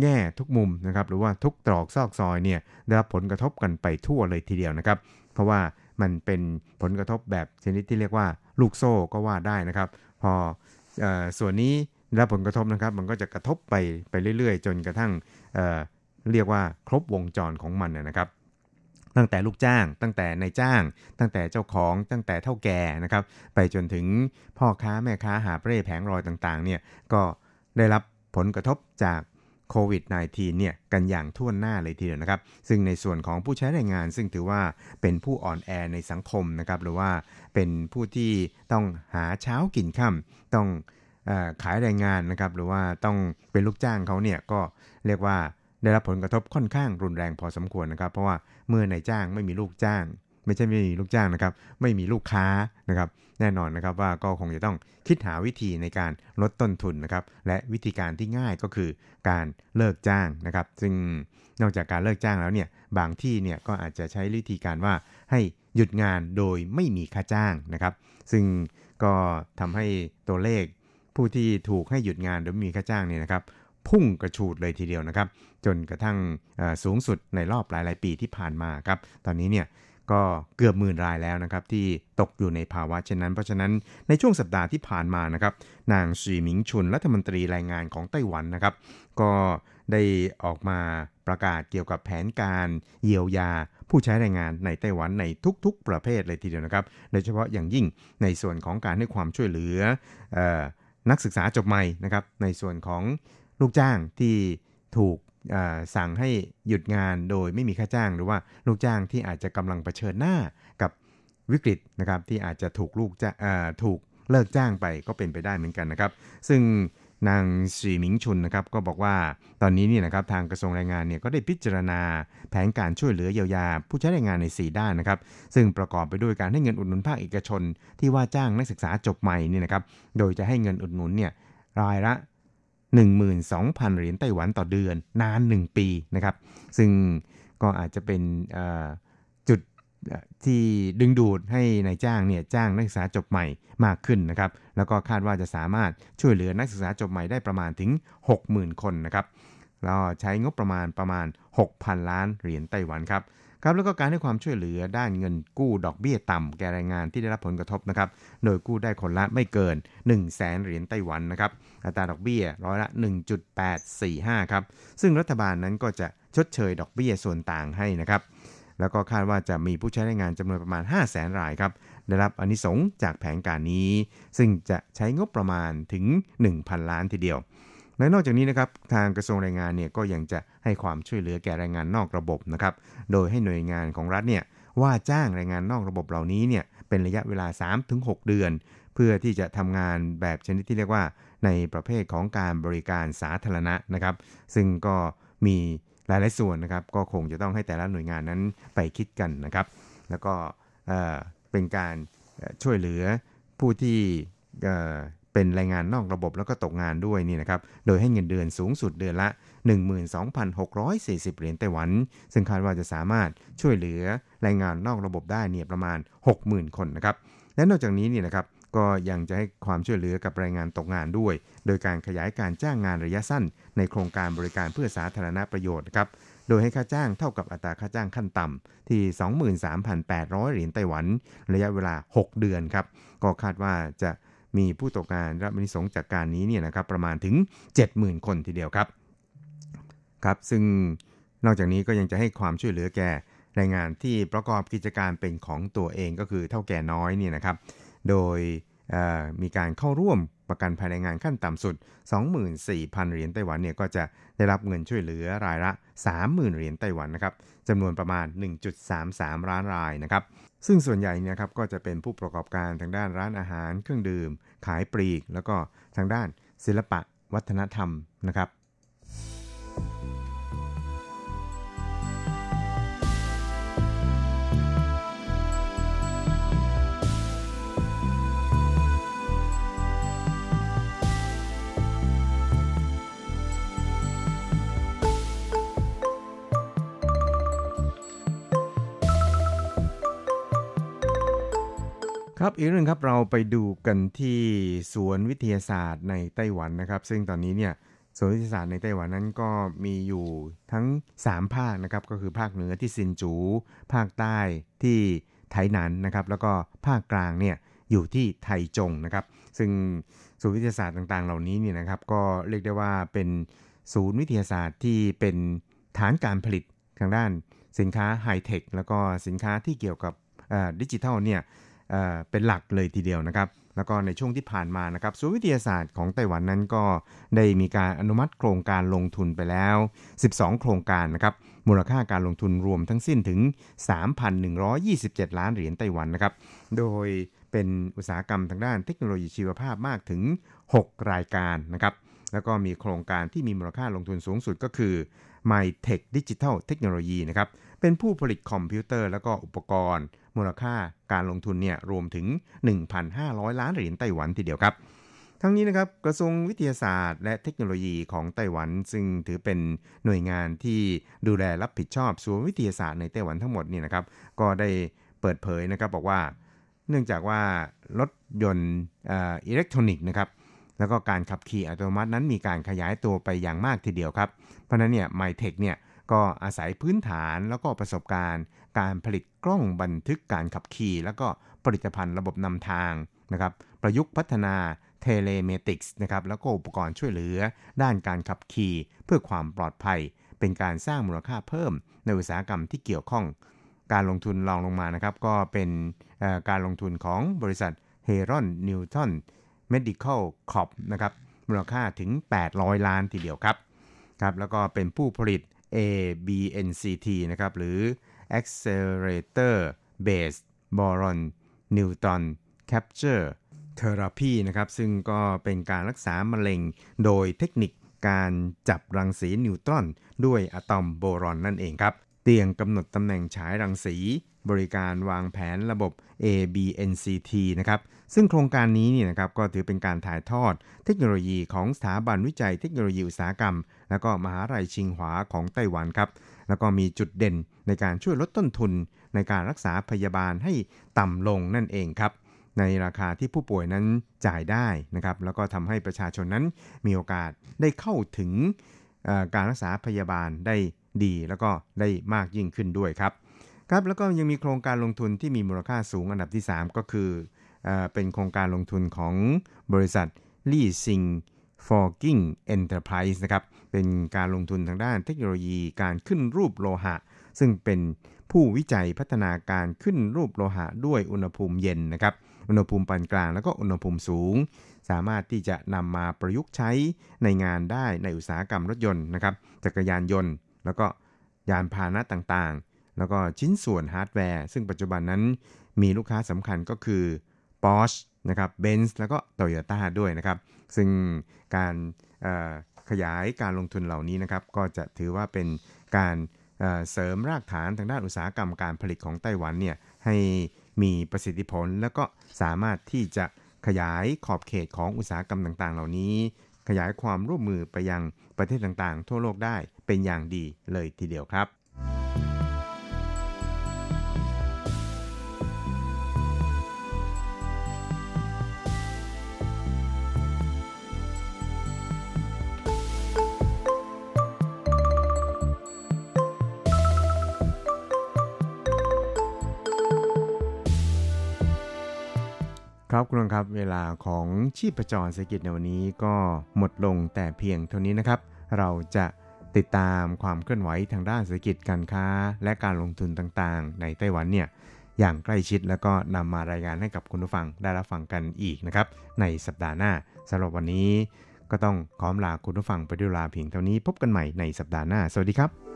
แง่ทุกมุมนะครับหรือว่าทุกตรอกซอกซอยเนี่ยได้รับผลกระทบกันไปทั่วเลยทีเดียวนะครับ เพราะว่ามันเป็นผลกระทบแบบชนิดที่เรียกว่าลูกโซ่ก็ว่าได้นะครับ พออส่วนนี้ได้รับผลกระทบนะครับ มันก็จะกระทบไปไปเรื่อยๆ จนกระทั่งเเรียกว่าครบวงจรของมันนะครับตั้งแต่ลูกจ้าง ตั้งแต่นายจ้าง ตั้งแต่เจ้าของ ตั้งแต่เท่าแก่นะครับ ไปจนถึงพ่อค้าแม่ค้าหาเปร่แผงรอยต่างๆ เนี่ย ก็ได้รับผลกระทบจาก โควิด -19 เนี่ยกันอย่างท่วหน้าเลยทีเดียวนะครับ ซึ่งในส่วนของผู้ใช้แรงงาน ซึ่งถือว่าเป็นผู้อ่อนแอในสังคมนะครับ หรือว่าเป็นผู้ที่ต้องหาเช้ากินค่ำต้องอขายแรงงานนะครับ หรือว่าต้องเป็นลูกจ้างเขาเนี่ยก็เรียกว่าได้รับผลกระทบค่อนข้างรุนแรงพอสมควรนะครับ เพราะว่าเมื่อนายจ้างไม่มีลูกจ้าง ไม่ใช่ไม่มีลูกจ้างนะครับ ไม่มีลูกค้านะครับ แน่นอนนะครับว่าก็คงจะต้องคิดหาวิธีในการลดต้นทุนนะครับ และวิธีการที่ง่ายก็คือการเลิกจ้างนะครับ ซึ่งนอกจากการเลิกจ้างแล้วเนี่ยบางที่เนี่ยก็อาจจะใช้วิธีการว่าให้หยุดงานโดยไม่มีค่าจ้างนะครับ ซึ่งก็ทำให้ตัวเลขผู้ที่ถูกให้หยุดงานโดยไม่มีค่าจ้างเนี่ยนะครับพุ่งกระฉูดเลยทีเดียวนะครับ จนกระทั่งสูงสุดในรอบหลาย ๆ ปีที่ผ่านมาครับ ตอนนี้เนี่ย ก็เกือบหมื่นรายแล้วนะครับที่ตกอยู่ในภาวะเช่นนั้น เพราะฉะนั้นในช่วงสัปดาห์ที่ผ่านมานะครับนางสีหมิงชุนรัฐมนตรีแรงงานของไต้หวันนะครับ ก็ได้ออกมาประกาศเกี่ยวกับแผนการเยียวยาผู้ใช้แรงงานในไต้หวันในทุกๆ ประเภทเลยทีเดียวนะครับ โดยเฉพาะอย่างยิ่งในส่วนของการให้ความช่วยเหลืออนักศึกษาจบใหม่นะครับในส่วนของลูกจ้างที่ถูก สั่งให้หยุดงานโดยไม่มีค่าจ้าง หรือว่าลูกจ้างที่อาจจะกำลังเผชิญหน้ากับวิกฤตนะครับที่อาจจะถูกลูกจ้าถูกเลิกจ้างไปก็เป็นไปได้เหมือนกันนะครับ ซึ่งนางสีหมิงชุนนะครับก็บอกว่าตอนนี้นี่นะครับทางกระทรวงแรงงานเนี่ยก็ได้พิจารณาแผนการช่วยเหลือเยียวยา ผู้ใช้แรงงานใน 4 ด้านนะครับ ซึ่งประกอบไปด้วยการให้เงินอุดหนุนภาคเอกชน ที่ว่าจ้างนักศึกษาจบใหม่นี่นะครับโดยจะให้เงินอุดหนุนเนี่ยรายละ 12,000 เหรียญไต้หวันต่อเดือนนาน 1 ปีนะครับ ซึ่งก็อาจจะเป็นจุดที่ดึงดูดให้ในายจ้างเนี่ยจ้างนักศึกษาจบใหม่มากขึ้นนะครับ แล้วก็คาดว่าจะสามารถช่วยเหลือนักศึกษาจบใหม่ได้ประมาณถึง 60,000 คนนะครับเราใช้งบประมาณประมาณ 6,000 ล้านเหรียญไต้หวันครับ ครับแล้วก็การให้ความช่วยเหลือด้านเงินกู้ดอกเบี้ยต่ำแก่แรงงานที่ได้รับผลกระทบนะครับโดยกู้ได้คนละไม่เกิน 1 0 0 0 0แสนเหรียญไต้หวันนะครับอัตราดอกเบี้ยร้อยละ 1.845 ครับซึ่งรัฐบาลนั้นก็จะชดเชยดอกเบี้ยส่วนต่างให้นะครับแล้วก็คาดว่าจะมีผู้ใช้แรงงานจำนวนประมาณ 5 0 0แสนรายครับได้รับอนิสงจากแผนการนี้ ซึ่งจะใช้งบประมาณถึง 1,000 ล้านทีเดียว และนอกจากนี้นะครับทางกระทรวงแรงงานเนี่ยก็ยังจะให้ความช่วยเหลือแก่แรงงานนอกระบบนะครับโดยให้หน่วยงานของรัฐเนี่ยว่าจ้างแรงงานนอกระบบเหล่านี้เนี่ยเป็นระยะเวลา 3-6 เดือน เพื่อที่จะทำงานแบบชนิดที่เรียกว่า ในประเภทของการบริการสาธารณะนะครับ ซึ่งก็มีหลายๆส่วนนะครับ ก็คงจะต้องให้แต่ละหน่วยงานนั้นไปคิดกันนะครับ แล้วก็เป็นการช่วยเหลือผู้ที่ เป็นแรงงานนอกระบบแล้วก็ตกงานด้วยนี่นะครับ โดยให้เงินเดือนสูงสุดเดือนละ 12,640 เหรียญไต้หวัน ซึ่งคาดว่าจะสามารถช่วยเหลือแรงงานนอกระบบได้เนี่ยประมาณ 60,000 คนนะครับ และนอกจากนี้นี่นะครับก็ยังจะให้ความช่วยเหลือกับแรงงานตกงานด้วย โดยการขยายการจ้างงานระยะสั้น ในโครงการบริการเพื่อสาธารณประโยชน์ครับโดยให้ค่าจ้างเท่ากับอัตราค่าจ้างขั้นต่ำที่ 23,800 เหรียญไต้หวัน ระยะเวลา 6 เดือนครับ ก็คาดว่าจะ มีผู้ตกงานรับมิสงจากการนี้เนี่ยนะครับประมาณถึง 70,000 คนทีเดียวครับครับซึ่งนอกจากนี้ก็ยังจะให้ความช่วยเหลือแก่แรงงานที่ประกอบกิจการเป็นของตัวเองก็คือเท่าแก่น้อยเนี่ยนะครับ โดยมีการเข้าร่วมประกันภายในงานขั้นต่ำสุด 24,000 เหรียญไต้หวันเนี่ยก็จะได้รับเงินช่วยเหลือรายละ 30,000 เหรียญไต้หวันนะครับจำนวนประมาณ 1.33 ล้านรายนะครับ ซึ่งส่วนใหญ่เนี่ยครับก็จะเป็นผู้ประกอบการทางด้านร้านอาหาร เครื่องดื่ม ขายปลีก แล้วก็ทางด้านศิลปะวัฒนธรรมนะครับ ครับอีกเรื่องครับเราไปดูกันที่สวนวิทยาศาสตร์ในไต้หวันนะครับ ซึ่งตอนนี้เนี่ยสวนวิทยาศาสตร์ในไต้หวันนั้นก็มีอยู่ทั้ง 3 ภาคนะครับก็คือภาคเหนือที่ซินจู ภาคใต้ที่ไถหนันนะครับ แล้วก็ภาคกลางเนี่ยอยู่ที่ไทจงนะครับ ซึ่งศูนย์วิทยาศาสตร์ต่างๆ เหล่านี้เนี่ยนะครับ ก็เรียกได้ว่าเป็นศูนย์วิทยาศาสตร์ที่เป็นฐานการผลิตทางด้านสินค้าไฮเทคแล้วก็สินค้าที่เกี่ยวกับดิจิทัลเนี่ย เป็นหลักเลยทีเดียวนะครับ แล้วก็ในช่วงที่ผ่านมานะครับศูนย์วิทยาศาสตร์ของไต้หวันนั้นก็ได้มีการอนุมัติโครงการลงทุนไปแล้ว 12 โครงการนะครับมูลค่าการลงทุนรวมทั้งสิ้นถึง 3,127 ล้านเหรียญไต้หวันนะครับ โดยเป็นอุตสาหกรรมทางด้านเทคโนโลยีชีวภาพมากถึง 6 รายการนะครับ แล้วก็มีโครงการที่มีมูลค่าลงทุนสูงสุดก็คือ MiTAC Digital Technology นะครับ เป็นผู้ผลิตคอมพิวเตอร์ แล้วก็อุปกรณ์ มูลค่าการลงทุนเนี่ยรวมถึง 1,500 ล้านเหรียญไต้หวันทีเดียวครับ ทั้งนี้นะครับกระทรวงวิทยาศาสตร์ และเทคโนโลยีของไต้หวัน ซึ่งถือเป็นหน่วยงานที่ดูแลรับผิดชอบส่วนวิทยาศาสตร์ในไต้หวันทั้งหมดนี่นะครับ ก็ได้เปิดเผยนะครับบอกว่า เนื่องจากว่ารถยนต์อิเล็กทรอนิกส์นะครับแล้วก็การขับขี่อัตโนมัตินั้นมีการขยายตัวไปอย่างมากทีเดียวครับ เพราะนั้นเนี่ย MiTAC เนี่ยก็อาศัยพื้นฐานแล้วก็ประสบการณ์ การผลิตกล้องบันทึกการขับขี่ แล้วก็ผลิตภัณฑ์ระบบนำทางนะครับประยุกต์พัฒนา telematics นะครับแล้วก็อุปกรณ์ช่วยเหลือ ด้านการขับขี่เพื่อความปลอดภัย เป็นการสร้างมูลค่าเพิ่มในอุตสาหกรรมที่เกี่ยวข้อง การลงทุนรองลงมานะครับก็เป็นการลงทุนของบริษัทเฮรอนนิวตัน Medical Corp นะครับมูลค่าถึง 800 ล้านทีเดียวครับครับแล้วก็เป็นผู้ผลิต ABNCT นะครับหรือ Accelerator Based Boron Newton Capture Therapy นะครับซึ่งก็เป็นการรักษามะเร็งโดยเทคนิคการจับรังสีนิวตรอน ด้วยอะตอมโบรอนนั่นเองครับ เตียงกำหนดตำแหน่งฉายรังสี บริการวางแผนระบบ ABNCT นะครับซึ่งโครงการนี้เนี่ยนะครับก็ถือเป็นการถ่ายทอดเทคโนโลยีของสถาบันวิจัยเทคโนโลยีอุตสาหกรรม แล้วก็มหาลัยชิงหวาของไต้หวันครับ แล้วก็มีจุดเด่นในการช่วยลดต้นทุน ในการรักษาพยาบาลให้ต่ำลงนั่นเองครับ ในราคาที่ผู้ป่วยนั้นจ่ายได้นะครับแล้วก็ทำให้ประชาชนนั้นมีโอกาสได้เข้าถึงการรักษาพยาบาลได้ดี แล้วก็ได้มากยิ่งขึ้นด้วยครับครับแล้วก็ยังมีโครงการลงทุนที่มีมูลค่าสูงอันดับที่ 3 ก็คือเอเป็นโครงการลงทุนของบริษัทลี่ซิง Forging Enterprise นะครับ เป็นการลงทุนทางด้านเทคโนโลยีการขึ้นรูปโลหะ ซึ่งเป็นผู้วิจัยพัฒนาการขึ้นรูปโลหะด้วยอุณหภูมิเย็นนะครับ อุณหภูมิปานกลางแล้วก็อุณหภูมิสูง สามารถที่จะนำมาประยุกต์ใช้ในงานได้ในอุตสาหกรรมรถยนต์นะครับ จักรยานยนต์ แล้วก็ยานพาหนะต่างๆ แล้วก็ชิ้นส่วนฮาร์ดแวร์ ซึ่งปัจจุบันนั้นมีลูกค้าสำคัญก็คือ Porsche นะครับ Benz แล้วก็ Toyota ด้วยนะครับ ซึ่งการ ขยายการลงทุนเหล่านี้นะครับ ก็จะถือว่าเป็นการเสริมรากฐานทางด้านอุตสาหกรรมการผลิตของไต้หวันเนี่ยให้มีประสิทธิผล แล้วก็สามารถที่จะขยายขอบเขตของอุตสาหกรรมต่างๆ เหล่านี้ ขยายความร่วมมือไปยังประเทศต่างๆ ทั่วโลกได้เป็นอย่างดีเลยทีเดียวครับ ครับคุณผู้ครับเวลาของชีพจรเศรษฐกิจในวันนี้ก็หมดลงแต่เพียงเท่านี้นะครับ เราจะติดตามความเคลื่อนไหวทางด้านเศรษฐกิจการค้า และการลงทุนต่างๆ ในไต้หวันเนี่ยอย่างใกล้ชิดแล้วก็นำมารายงานให้กับคุณผู้ฟังได้รับฟังกันอีกนะครับ ในสัปดาห์หน้าสำหรับวันนี้ ก็ต้องขอลาคุณผู้ฟังไปด้วยลาเพียงเท่านี้พบกันใหม่ในสัปดาห์หน้า สวัสดีครับ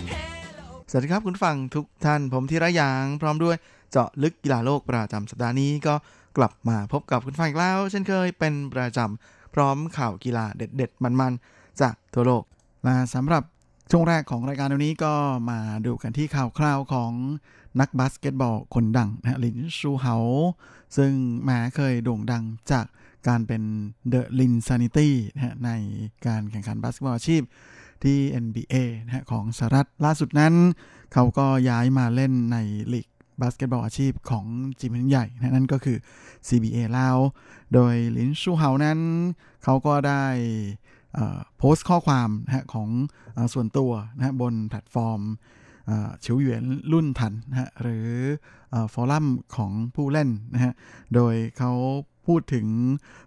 สวัสดีครับคุณฟังทุกท่านผมทีระยาง พร้อมด้วยเจาะลึกกีฬาโลกประจำสัปดาห์นี้ก็กลับมาพบกับคุณฟังอีกแล้ว เช่นเคยเป็นประจำพร้อมข่าวกีฬาเด็ดๆ มันๆ จากทั่วโลกและสำหรับช่วงแรกของรายการวันนี้ก็มาดูกันที่ข่าวคราวของนักบาสเกตบอลคนดังนะลินชูเฮาซึ่งแม้เคยโด่งดังจากการเป็น the Linsanity นะในการแข่งขันบาสเกตบอลอาชีพ ที่ NBA นะฮะของสหรัฐล่าสุดนั้น เขาก็ย้ายมาเล่นในลีกบาสเกตบอลอาชีพของจีนใหญ่นะนั่นก็คือ CBA แล้ว โดยลินชูเฮานั้น เขาก็ได้โพสต์ข้อความนะของอส่วนตัวนะบนแพลตฟอร์มชิวเหวียนรุ่นทันนะหรือฟอรัมของผู้เล่นนะฮะ โดยเขาพูดถึง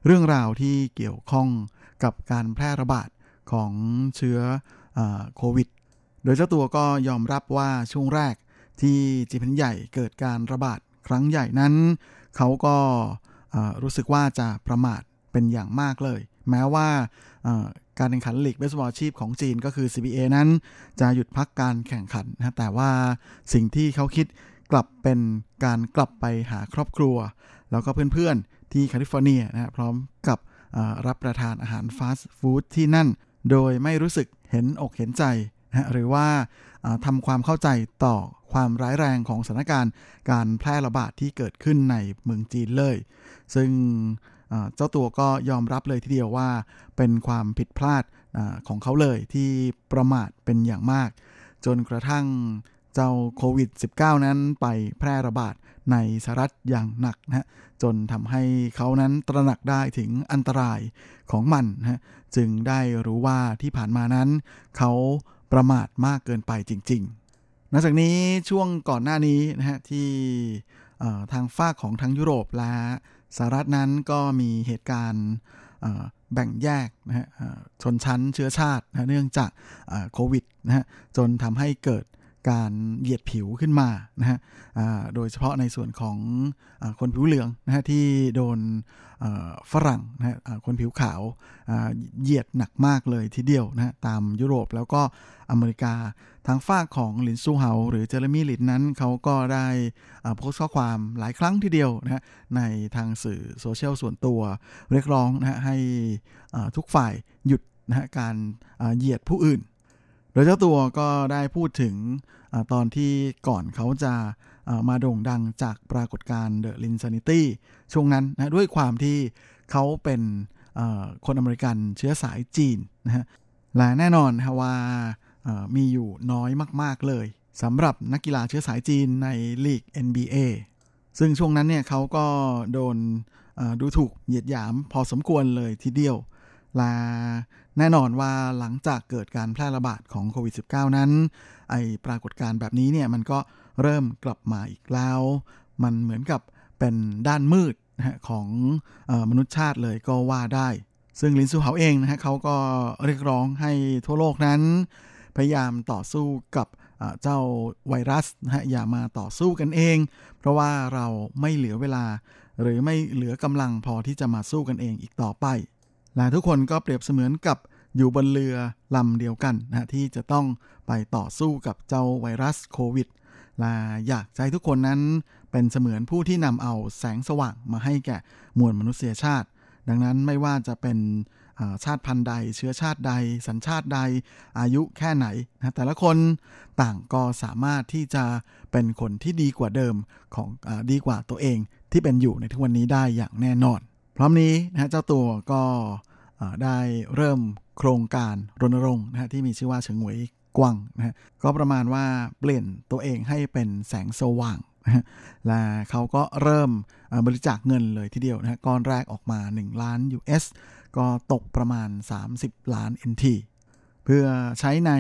เรื่องราวที่เกี่ยวข้องกับการแพร่ระบาด ของเชื้ออโควิด โดยเจ้าตัวก็ยอมรับว่าช่วงแรกที่จีพันใหญ่เกิดการระบาดครั้งใหญ่นั้น เขาก็รู้สึกว่าจะประมาทเป็นอย่างมากเลย แม้ว่าการแข่งขันลีกเบสบอลอาชีพของจีนก็คือ CBA นั้น จะหยุดพักการแข่งขันนะแต่ว่าสิ่งที่เขาคิดกลับเป็นการกลับไปหาครอบครัว แล้วก็เพื่อนๆที่แคลิฟอร์เนียนะพร้อมกับรับประทานอาหารฟาสต์ฟู้ดที่นั่น โดยไม่รู้สึกเห็นอกเห็นใจนะหรือว่าทำความเข้าใจต่อความร้ายแรงของสถานการณ์การแพร่ระบาดที่เกิดขึ้นในเมืองจีนเลย ซึ่งเจ้าตัวก็ยอมรับเลยทีเดียวว่าเป็นความผิดพลาดอของเขาเลยที่ประมาทเป็นอย่างมาก จนกระทั่งเจ้าโควิด -19 นั้นไปแพร่ระบาด ในสหรัฐอย่างหนักนะจนทำให้เขานั้นตระหนักได้ถึงอันตรายของมันนะจึงได้รู้ว่าที่ผ่านมานั้น เขาประมาทมากเกินไปจริงๆนอกจากนี้ช่วงก่อนหน้านี้นะฮะที่ทางฝ้าของทั้งยุโรปและสหรัฐนั้นก็มีเหตุการณ์แบ่งแยกนะฮะชนชั้นเชื้อชาตินะเนื่องจากโควิดนะฮะจนทำให้เกิด การเหยียดผิวขึ้นมานะฮะโดยเฉพาะในส่วนของอคนผิวเหลืองนะฮะที่โดนฝรั่งนะฮะคนผิวขาวเหยียดหนักมากเลยทีเดียวนะฮะตามยุโรปแล้วก็อเมริกาทางฝ้าของหลินซูเฮาหรือเจอร์มี่ลินนั้นเขาก็ได้โพสต์ข้อความหลายครั้งทีเดียวนะฮะในทางสื่อโซเชียลส่วนตัวเรียกร้องนะฮะให้ทุกฝ่ายหยุดนะฮะการเหยียดผู้อื่น โดยเจ้าตัวก็ได้พูดถึงอตอนที่ก่อนเขาจะมาโด่งดังจากปรากฏการณ์ the Linsanity ช่วงนั้นนะด้วยความที่เขาเป็นคนอเมริกันเชื้อสายจีนนะฮะและแน่นอนนะว่ามีอยู่น้อยมากๆเลยสำหรับนักกีฬาเชื้อสายจีนในลีก NBA ซึ่งช่วงนั้นเนี่ยเขาก็โดนดูถูกเหยียดหยามพอสมควรเลยทีเดียว ละแน่นอนว่าหลังจากเกิดการแพร่ระบาดของโควิด -19 นั้น ไอปรากฏการณ์แบบนี้เนี่ยมันก็เริ่มกลับมาอีกแล้ว มันเหมือนกับเป็นด้านมืดของอมนุษยชาติเลยก็ว่าได้ ซึ่งลินซูเฮาเองนะฮะเขาก็เรียกร้องให้ทั่วโลกนั้น พยายามต่อสู้กับเจ้าไวรัสนะฮะอย่ามาต่อสู้กันเอง เพราะว่าเราไม่เหลือเวลา หรือไม่เหลือกำลังพอที่จะมาสู้กันเองอีกต่อไป และทุกคนก็เปรียบเสมือนกับอยู่บนเรือลำเดียวกันนะที่จะต้องไปต่อสู้กับเจ้าไวรัสโควิดและอยากให้ทุกคนนั้นเป็นเสมือนผู้ที่นำเอาแสงสว่างมาให้แก่มวลมนุษยชาติ ดังนั้นไม่ว่าจะเป็นชาติพันธุ์ใด เชื้อชาติใด สัญชาติใด อายุแค่ไหนนะแต่ละคนต่างก็สามารถที่จะเป็นคนที่ดีกว่าเดิมของอดีกว่าตัวเองที่เป็นอยู่ในทุกวันนี้ได้อย่างแน่นอน พร้อมนี้นะเจ้าตัวก็ได้เริ่มโครงการรณรงค์นะฮะที่มีชื่อว่าเฉิงหวยกวางนะฮะก็ประมาณว่าเปลี่ยนตัวเองให้เป็นแสงสว่างนะและเขาก็เริ่มบริจาคเงินเลยทีเดียวนะฮะก้อนแรกออกมา 1 ล้าน US ก็ตกประมาณ 30 ล้าน NT เพื่อใช้ใน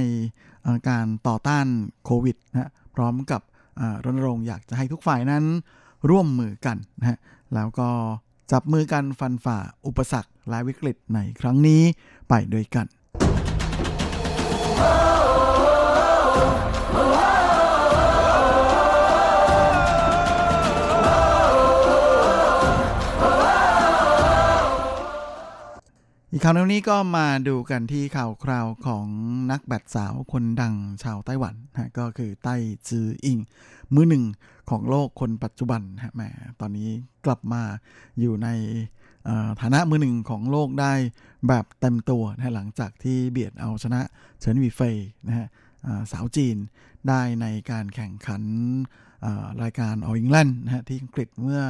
การต่อต้านโควิดนะพร้อมกับรณรงค์อยากจะให้ทุกฝ่ายนั้นร่วมมือกันนะฮะแล้วก็ จับมือกันฟันฝ่าอุปสรรคและวิกฤตในครั้งนี้ไปด้วยกัน อีกข่าวนี้ก็มาดูกันที่ข่าวคราวของนักแบดสาวคนดังชาวไต้หวันนะก็คือไต้จืออิง มือหนึ่ง ของโลกคนปัจจุบันฮะแหมตอนนี้กลับมาอยู่ในฐานะมือหนึ่งของโลกได้แบบเต็มตัวนะหลังจากที่เบียดเอาชนะเฉินวีเฟยนะฮะสาวจีนได้ในการแข่งขันรายการอออิงแลนด์นะฮะที่อังกฤษเมื่อ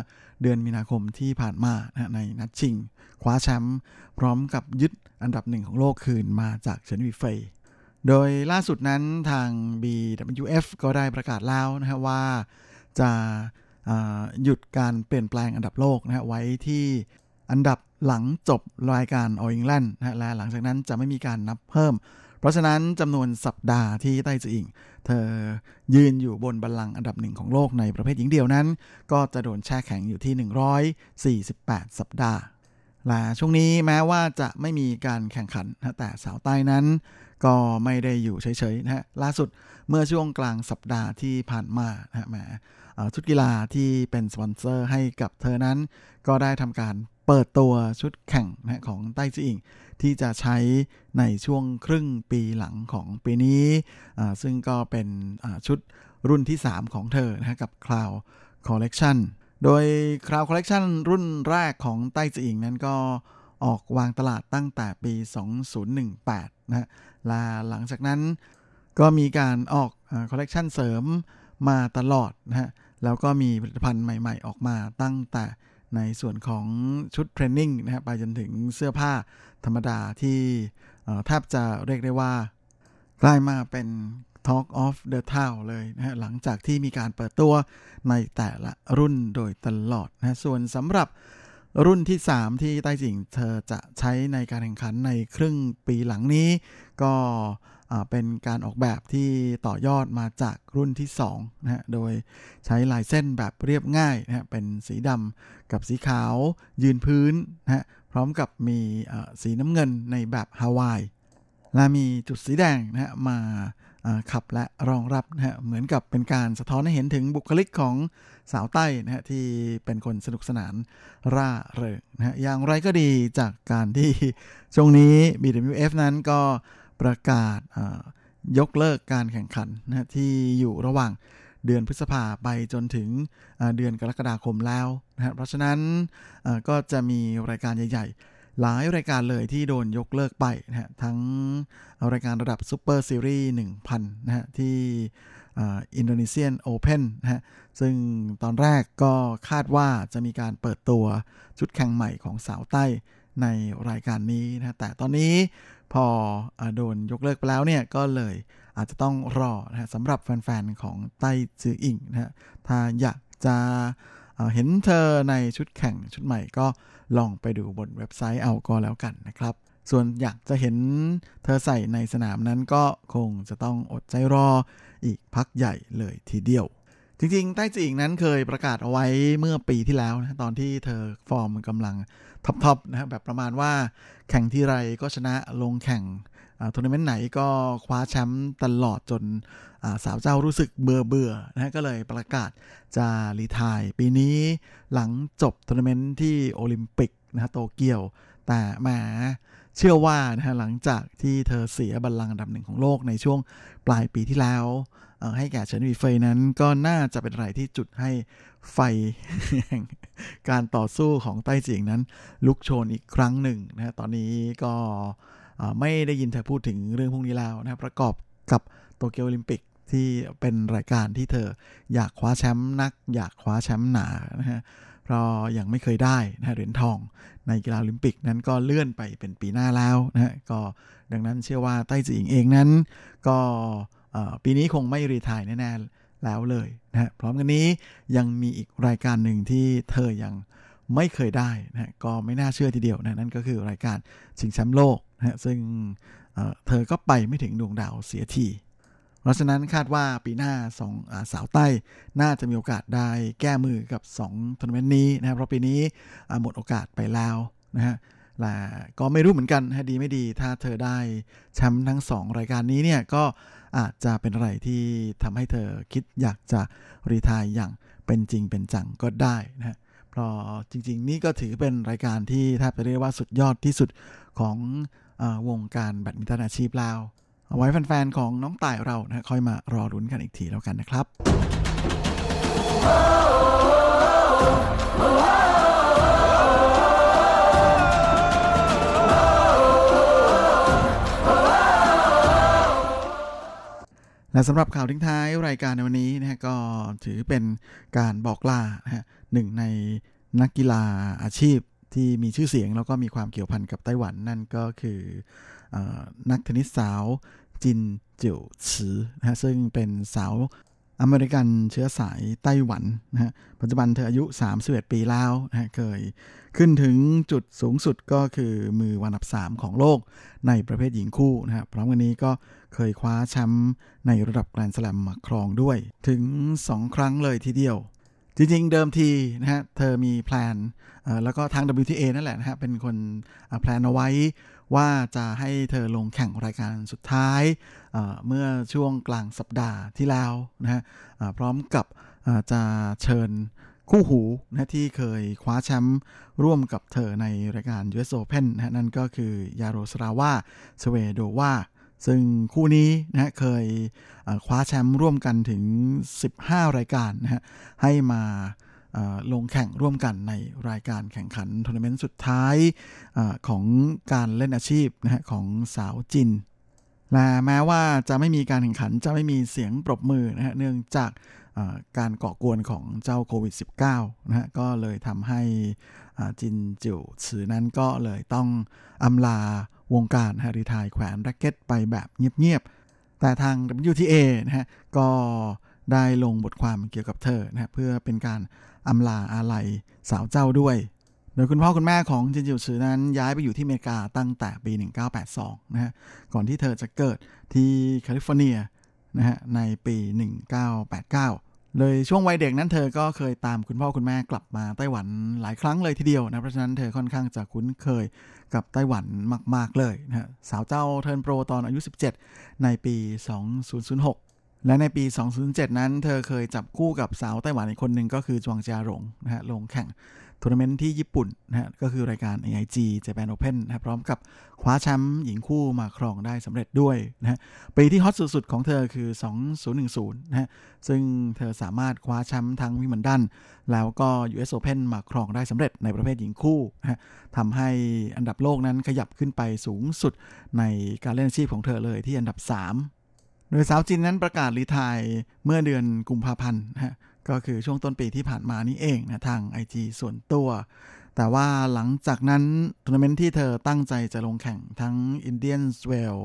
เดือนมีนาคมที่ผ่านมานะในนัดชิง คว้าแชมป์พร้อมกับยึดอันดับหนึ่งของโลกคืนมาจากเฉินวีเฟยโดยล่าสุดนั้นทาง BWF ก็ได้ประกาศแล้วนะฮะว่า จะหยุดการเปลี่ยนแปลงอันดับโลกนะฮะไว้ที่อันดับหลังจบรายการอออิงแลนด์นะและหลังจากนั้นจะไม่มีการนับเพิ่ม เพราะฉะนั้นจำนวนสัปดาห์ที่ไต้จืออิง เธอยืนอยู่บนบัลลังก์อันดับหนึ่งของโลกในประเภทหญิงเดียวนั้น ก็จะโดนแช่แข็งอยู่ที่ 148 สัปดาห์ และช่วงนี้แม้ว่าจะไม่มีการแข่งขันนะแต่สาวใต้นั้น ก็ไม่ได้อยู่เฉยๆนะฮะล่าสุดเมื่อช่วงกลางสัปดาห์ที่ผ่านมานะฮะแหม ชุดกีฬาที่เป็นสปอนเซอร์ให้กับเธอนั้น ก็ได้ทำการเปิดตัวชุดแข่งนะของไต้จีอิงที่จะใช้ในช่วงครึ่งปีหลังของปีนี้ ซึ่งก็เป็นชุดรุ่นที่ 3 ของเธอนะกับ Cloud Collection โดย Cloud Collection รุ่นแรกของไต้จีอิงนั้นก็ออกวางตลาดตั้งแต่ปี 2018 นะและหลังจากนั้นก็มีการออกคอลเลกชันเสริมมาตลอดนะฮะ แล้วก็มีผลิตภัณฑ์ใหม่ๆ ออกมาตั้งแต่ในส่วนของชุดเทรนนิ่งนะฮะไปจนถึงเสื้อผ้าธรรมดาที่แทบจะเรียกได้ว่า กลายมาเป็น Talk of the Town เลยนะฮะหลังจากที่มีการเปิดตัวในแต่ละรุ่นโดยตลอดนะส่วนสำหรับรุ่นที่ 3 ที่ใต้จิงเธอจะใช้ในการแข่งขันในครึ่งปีหลังนี้ ก็ เป็นการออกแบบที่ต่อยอดมาจากรุ่นที่2นะฮะ โดยใช้ลายเส้นแบบเรียบง่ายนะฮะ เป็นสีดำกับสีขาวยืนพื้นนะฮะ พร้อมกับมีสีน้ำเงินในแบบฮาวาย และมีจุดสีแดงนะฮะ มาขับและรองรับนะฮะ เหมือนกับเป็นการสะท้อนให้เห็นถึงบุคลิกของสาวใต้นะฮะที่เป็นคนสนุกสนานร่าเริงนะฮะ อย่างไรก็ดีจากการที่ช่วงนี้ BWF นั้นก็ ประกาศยกเลิกการแข่งขันนะที่อยู่ระหว่างเดือนพฤษภาไปจนถึงเดือนกรกฎาคมแล้วนะเพราะฉะนั้นก็จะมีรายการใหญ่ ๆ หลายรายการเลยที่โดนยกเลิกไปนะฮะทั้งรายการระดับ Super Series 1,000นะฮะที่ Indonesian Open นะฮะซึ่งตอนแรกก็คาดว่าจะมีการเปิดตัวชุดแข่งใหม่ของสาวไต้ในรายการนี้นะแต่ตอนนี้ พอโดนยกเลิกไปแล้วเนี่ยก็เลยอาจจะต้องรอนะสำหรับแฟนๆ ของไต้จืออิงนะฮะถ้าอยากจะเห็นเธอในชุดแข่งชุดใหม่ก็ลองไปดูบนเว็บไซต์เอาก็แล้วกันนะครับ ส่วนอยากจะเห็นเธอใส่ในสนามนั้นก็คงจะต้องอดใจรออีกพักใหญ่เลยทีเดียว จริงๆ ใต้จีอิงนั้นเคยประกาศเอาไว้เมื่อปีที่แล้วนะตอนที่เธอฟอร์มกำลัง top ๆนะครับแบบประมาณว่าแข่งที่ไรก็ชนะลงแข่งทัวร์นาเมนต์ไหนก็คว้าแชมป์ตลอดจนสาวเจ้ารู้สึกเบื่อเบื่อนะก็เลยประกาศจะ retire ปีนี้หลังจบทัวร์นาเมนต์ที่โอลิมปิกนะโตเกียว แต่แหมเชื่อว่านะฮะหลังจากที่เธอเสียบัลลังก์อันดับหนึ่งของโลกในช่วงปลายปีที่แล้ว ให้แก่เฉินวีเฟยนั้นก็น่าจะเป็นอะไรที่จุดให้ ไฟการต่อสู้ของไต้จิงนั้น ลุกโชนอีกครั้งหนึ่งนะตอนนี้ก็ไม่ได้ยินเธอพูดถึงเรื่องพวกนี้แล้วนะประกอบกับโตเกียวโอลิมปิกที่เป็นรายการที่เธออยากคว้าแชมป์นัก อยากคว้าแชมป์หนานะฮะเพราะยังไม่เคยได้นะเหรียญทอง ในกีฬาโอลิมปิกนั้นก็เลื่อนไปเป็นปีหน้าแล้วนะฮะก็ดังนั้นเชื่อว่าไต้จิงเองนั้น ก็ปีนี้คงไม่รีทายแน่ๆ แล้วเลยนะฮะพร้อมกันนี้ยังมีอีกรายการหนึ่งที่เธอยังไม่เคยได้นะก็ไม่น่าเชื่อทีเดียวนะนั่นก็คือรายการชิงแชมป์โลกนะซึ่งเธอก็ไปไม่ถึงดวงดาวเสียทีเพราะฉะนั้นคาดว่าปีหน้าสองอสาวใต้น่าจะมีโอกาสได้แก้มือกับ2ทัวร์นาเมนต์นี้นะครับเพราะปีนี้หมดโอกาสไปแล้วนะฮะและก็ไม่รู้เหมือนกันฮะดีไม่ดีถ้าเธอได้แชมป์ทั้ง 2 รายการนี้เนี่ยก็ อาจจะเป็นอะไรที่ทำให้เธอคิดอยากจะรีทายอย่างเป็นจริงเป็นจังก็ได้นะฮะเพราะจริง ๆ นี่ก็ถือเป็นรายการที่แทบจะเรียกว่าสุดยอดที่สุดของอวงการแบดมินตันอาชีพแล้วเอาไว้แฟน ๆ ของน้องต่ายเรานะค่อยมารอรุ้นกันอีกทีแล้วกันนะครับ และสำหรับข่าวทิ้งท้ายรายการในวันนี้นะฮะก็ถือเป็นการบอกลานะฮะหนึ่งในนักกีฬาอาชีพที่มีชื่อเสียงแล้วก็มีความเกี่ยวพันกับไต้หวันนั่นก็คืออนักเทนนิสสาวจินจิวซือนะฮะซึ่งเป็นสาวอเมริกันเชื้อสายไต้หวันนะฮะปัจจุบันเธออายุ 31 ปีแล้วนะฮะเคย ขึ้นถึงจุดสูงสุดก็คือมือวันดับ 3 ของโลกในประเภทหญิงคู่นะฮะพร้อมกันนี้ก็เคยคว้าแชมป์ในระดับแกรนด์สแลมมาครองด้วย ถึง 2 ครั้งเลยทีเดียว จริงๆ เดิมทีนะฮะเธอมี plan แล้วก็ทาง WTA นั่นแหละนะฮะเป็นคน plan เอาไว้ว่าจะให้เธอลงแข่งรายการสุดท้ายเมื่อช่วงกลางสัปดาห์ที่แล้วนะฮะพร้อมกับจะเชิญ คู่หูนะที่เคยคว้าแชมป์ร่วมกับเธอในรายการ US Open นะฮะนั่นก็คือยาโรสราวาสเวโดวาซึ่งคู่นี้นะเคยคว้าแชมป์ร่วมกันถึง 15 รายการนะฮะให้มาลงแข่งร่วมกันในรายการแข่งขันทัวร์นาเมนต์สุดท้ายอของการเล่นอาชีพนะฮะของสาวจินและแม้ว่าจะไม่มีการแข่งขันจะไม่มีเสียงปรบมือนะฮะเนื่องจาก การก่อกวนของเจ้าโควิด -19 นะฮะก็เลยทำให้อาจินจิวซือนั้นก็เลยต้องอำลาวงการฮาริทายแขวนแร็กเก็ตไปแบบเงียบๆ แต่ทาง WTA นะฮะก็ได้ลงบทความเกี่ยวกับเธอนะฮะเพื่อเป็นการอำลาอาลัยสาวเจ้าด้วย โดยคุณพ่อคุณแม่ของจินจิวซือนั้นย้ายไปอยู่ที่อเมริกาตั้งแต่ปี 1982 นะฮะก่อนที่เธอจะเกิดที่แคลิฟอร์เนีย นะฮะในปี 1989 เลยช่วงวัยเด็กนั้นเธอก็เคยตามคุณพ่อคุณแม่กลับมาไต้หวันหลายครั้งเลยทีเดียวนะเพราะฉะนั้นเธอค่อนข้างจะคุ้นเคยกับไต้หวันมาก ๆ เลยนะฮะสาวเจ้า turn pro ตอนอายุ 17 ในปี 2006และในปี 2007 นั้น เธอเคยจับคู่กับสาวไต้หวันอีกคนหนึ่งก็คือจวงเจียหลงนะฮะลงแข่ง ทัวร์นาเมนต์ที่ญี่ปุ่นนะฮะก็คือรายการ AIG Japan Open นะพร้อมกับคว้าแชมป์หญิงคู่มาครองได้สำเร็จด้วยนะฮะปีที่ hot สุดๆ ของเธอคือ 2010 นะฮะซึ่งเธอสามารถคว้าแชมป์ทั้งวิมเบิลดัน แล้วก็ US Open มาครองได้สำเร็จในประเภทหญิงคู่นะฮะทำให้อันดับโลกนั้นขยับขึ้นไปสูงสุดในการเล่นอาชีพของเธอเลยที่อันดับ 3 โดยสาวจินนั้นประกาศ retire เมื่อเดือนกุมภาพันธ์นะฮะ ก็คือช่วงต้นปีที่ผ่านมานี่เองนะทาง IG ส่วนตัว แต่ว่าหลังจากนั้นทัวร์นาเมนต์ที่เธอตั้งใจจะลงแข่งทั้ง Indian Swell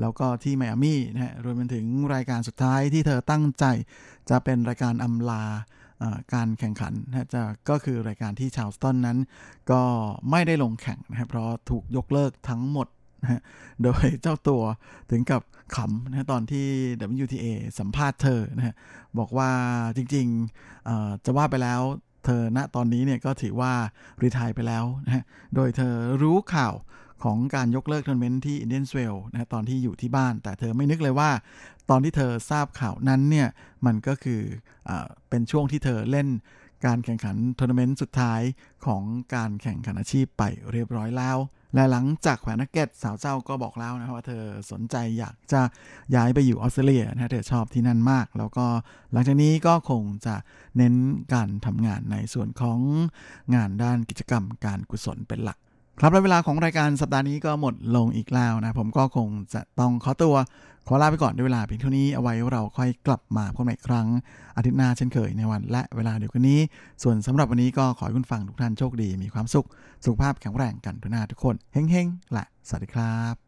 แล้วก็ที่ไมอามี่นะฮะรวมไปถึงรายการสุดท้ายที่เธอตั้งใจจะเป็นรายการอำลาการแข่งขันนะจะก็คือรายการที่ชาวสตันนั้น ก็ไม่ได้ลงแข่งนะครับเพราะถูกยกเลิกทั้งหมด นะโดยเจ้าตัวถึงกับขำนะตอนที่ WTA สัมภาษณ์เธอนะฮะบอกว่าจริงๆจะว่าไปแล้วเธอณตอนนี้เนี่ยก็ถือว่า retire ไปแล้วนะฮะโดยเธอรู้ข่าวของการยกเลิกทัวร์นาเมนต์ที่ Indian Wells นะตอนที่อยู่ที่บ้าน แต่เธอไม่นึกเลยว่า ตอนที่เธอทราบข่าวนั้นเนี่ยมันก็คืออเป็นช่วงที่เธอเล่น การแข่งขันทัวร์นาเมนต์สุดท้ายของการแข่งขันอาชีพไปเรียบร้อยแล้ว และหลังจากแขวนแร็กเก็ตสาวเจ้าก็บอกแล้วนะว่าเธอสนใจอยากจะย้ายไปอยู่ออสเตรเลียนะเธอชอบที่นั่นมาก แล้วก็หลังจากนี้ก็คงจะเน้นการทำงานในส่วนของงานด้านกิจกรรมการกุศลเป็นหลัก ครับและเวลาของรายการสัปดาห์นี้ก็หมดลงอีกแล้วนะ ผมก็คงจะต้องขอตัว ขอลาไปก่อนด้วยเวลาเพียงเท่านี้เอาไว้เราค่อยกลับมาพบกันใหม่อีกครั้ง อาทิตย์หน้าเช่นเคยในวันและเวลาเดียวกันนี้ ส่วนสำหรับวันนี้ก็ขอให้คุณฟังทุกท่านโชคดีมีความสุข สุขภาพแข็งแรงกันทุกหน้าทุกคนเฮ้งๆและสวัสดีครับ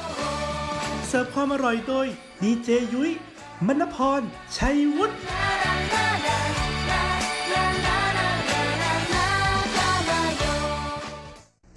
เสิร์ฟความอร่อยโดยดีเจยุ้ยมณพร ชัยวุฒิ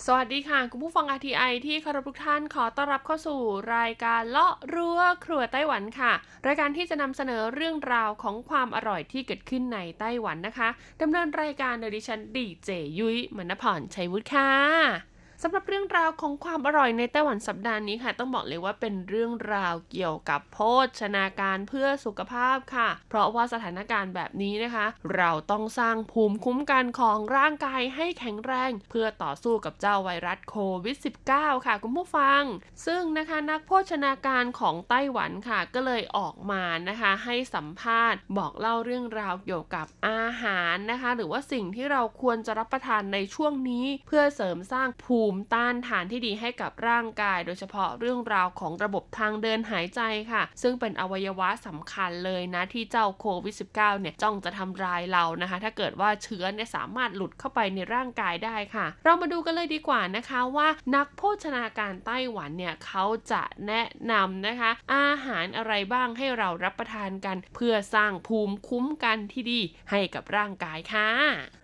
สวัสดีค่ะ คุณผู้ฟัง RTI ที่คารพทุกท่านขอต้อนรับเข้าสู่รายการเลาะรั้วครัวไต้หวันค่ะ รายการที่จะนำเสนอเรื่องราวของความอร่อยที่เกิดขึ้นในไต้หวันนะคะดำเนินรายการโดยดิฉันดีเจยุ้ยมณพรชัยวุฒิค่ะ สำหรับเรื่องราวของความอร่อยในไต้หวันสัปดาห์นี้ค่ะ ต้องบอกเลยว่าเป็นเรื่องราวเกี่ยวกับโภชนาการเพื่อสุขภาพค่ะ เพราะว่าสถานการณ์แบบนี้นะคะ เราต้องสร้างภูมิคุ้มกันของร่างกายให้แข็งแรง เพื่อต่อสู้กับเจ้าไวรัสโควิด -19 ค่ะคุณผู้ฟัง ซึ่งนะคะนักโภชนาการของไต้หวันค่ะ ก็เลยออกมานะคะให้สัมภาษณ์บอกเล่าเรื่องราวเกี่ยวกับอาหารนะคะ หรือว่าสิ่งที่เราควรจะรับประทานในช่วงนี้ เพื่อเสริมสร้างภูมิต้านทานที่ดีให้กับร่างกาย โดยเฉพาะเรื่องราวของระบบทางเดินหายใจค่ะ ซึ่งเป็นอวัยวะสำคัญเลยนะที่เจ้าโควิด -19 เนี่ยจ้องจะทำลายเรานะคะ ถ้าเกิดว่าเชื้อเนี่ยสามารถหลุดเข้าไปในร่างกายได้ค่ะ เรามาดูกันเลยดีกว่านะคะว่านักโภชนาการไต้หวันเนี่ยเขาจะแนะนำนะคะ อาหารอะไรบ้างให้เรารับประทานกัน เพื่อสร้างภูมิคุ้มกันที่ดีให้กับร่างกายค่ะ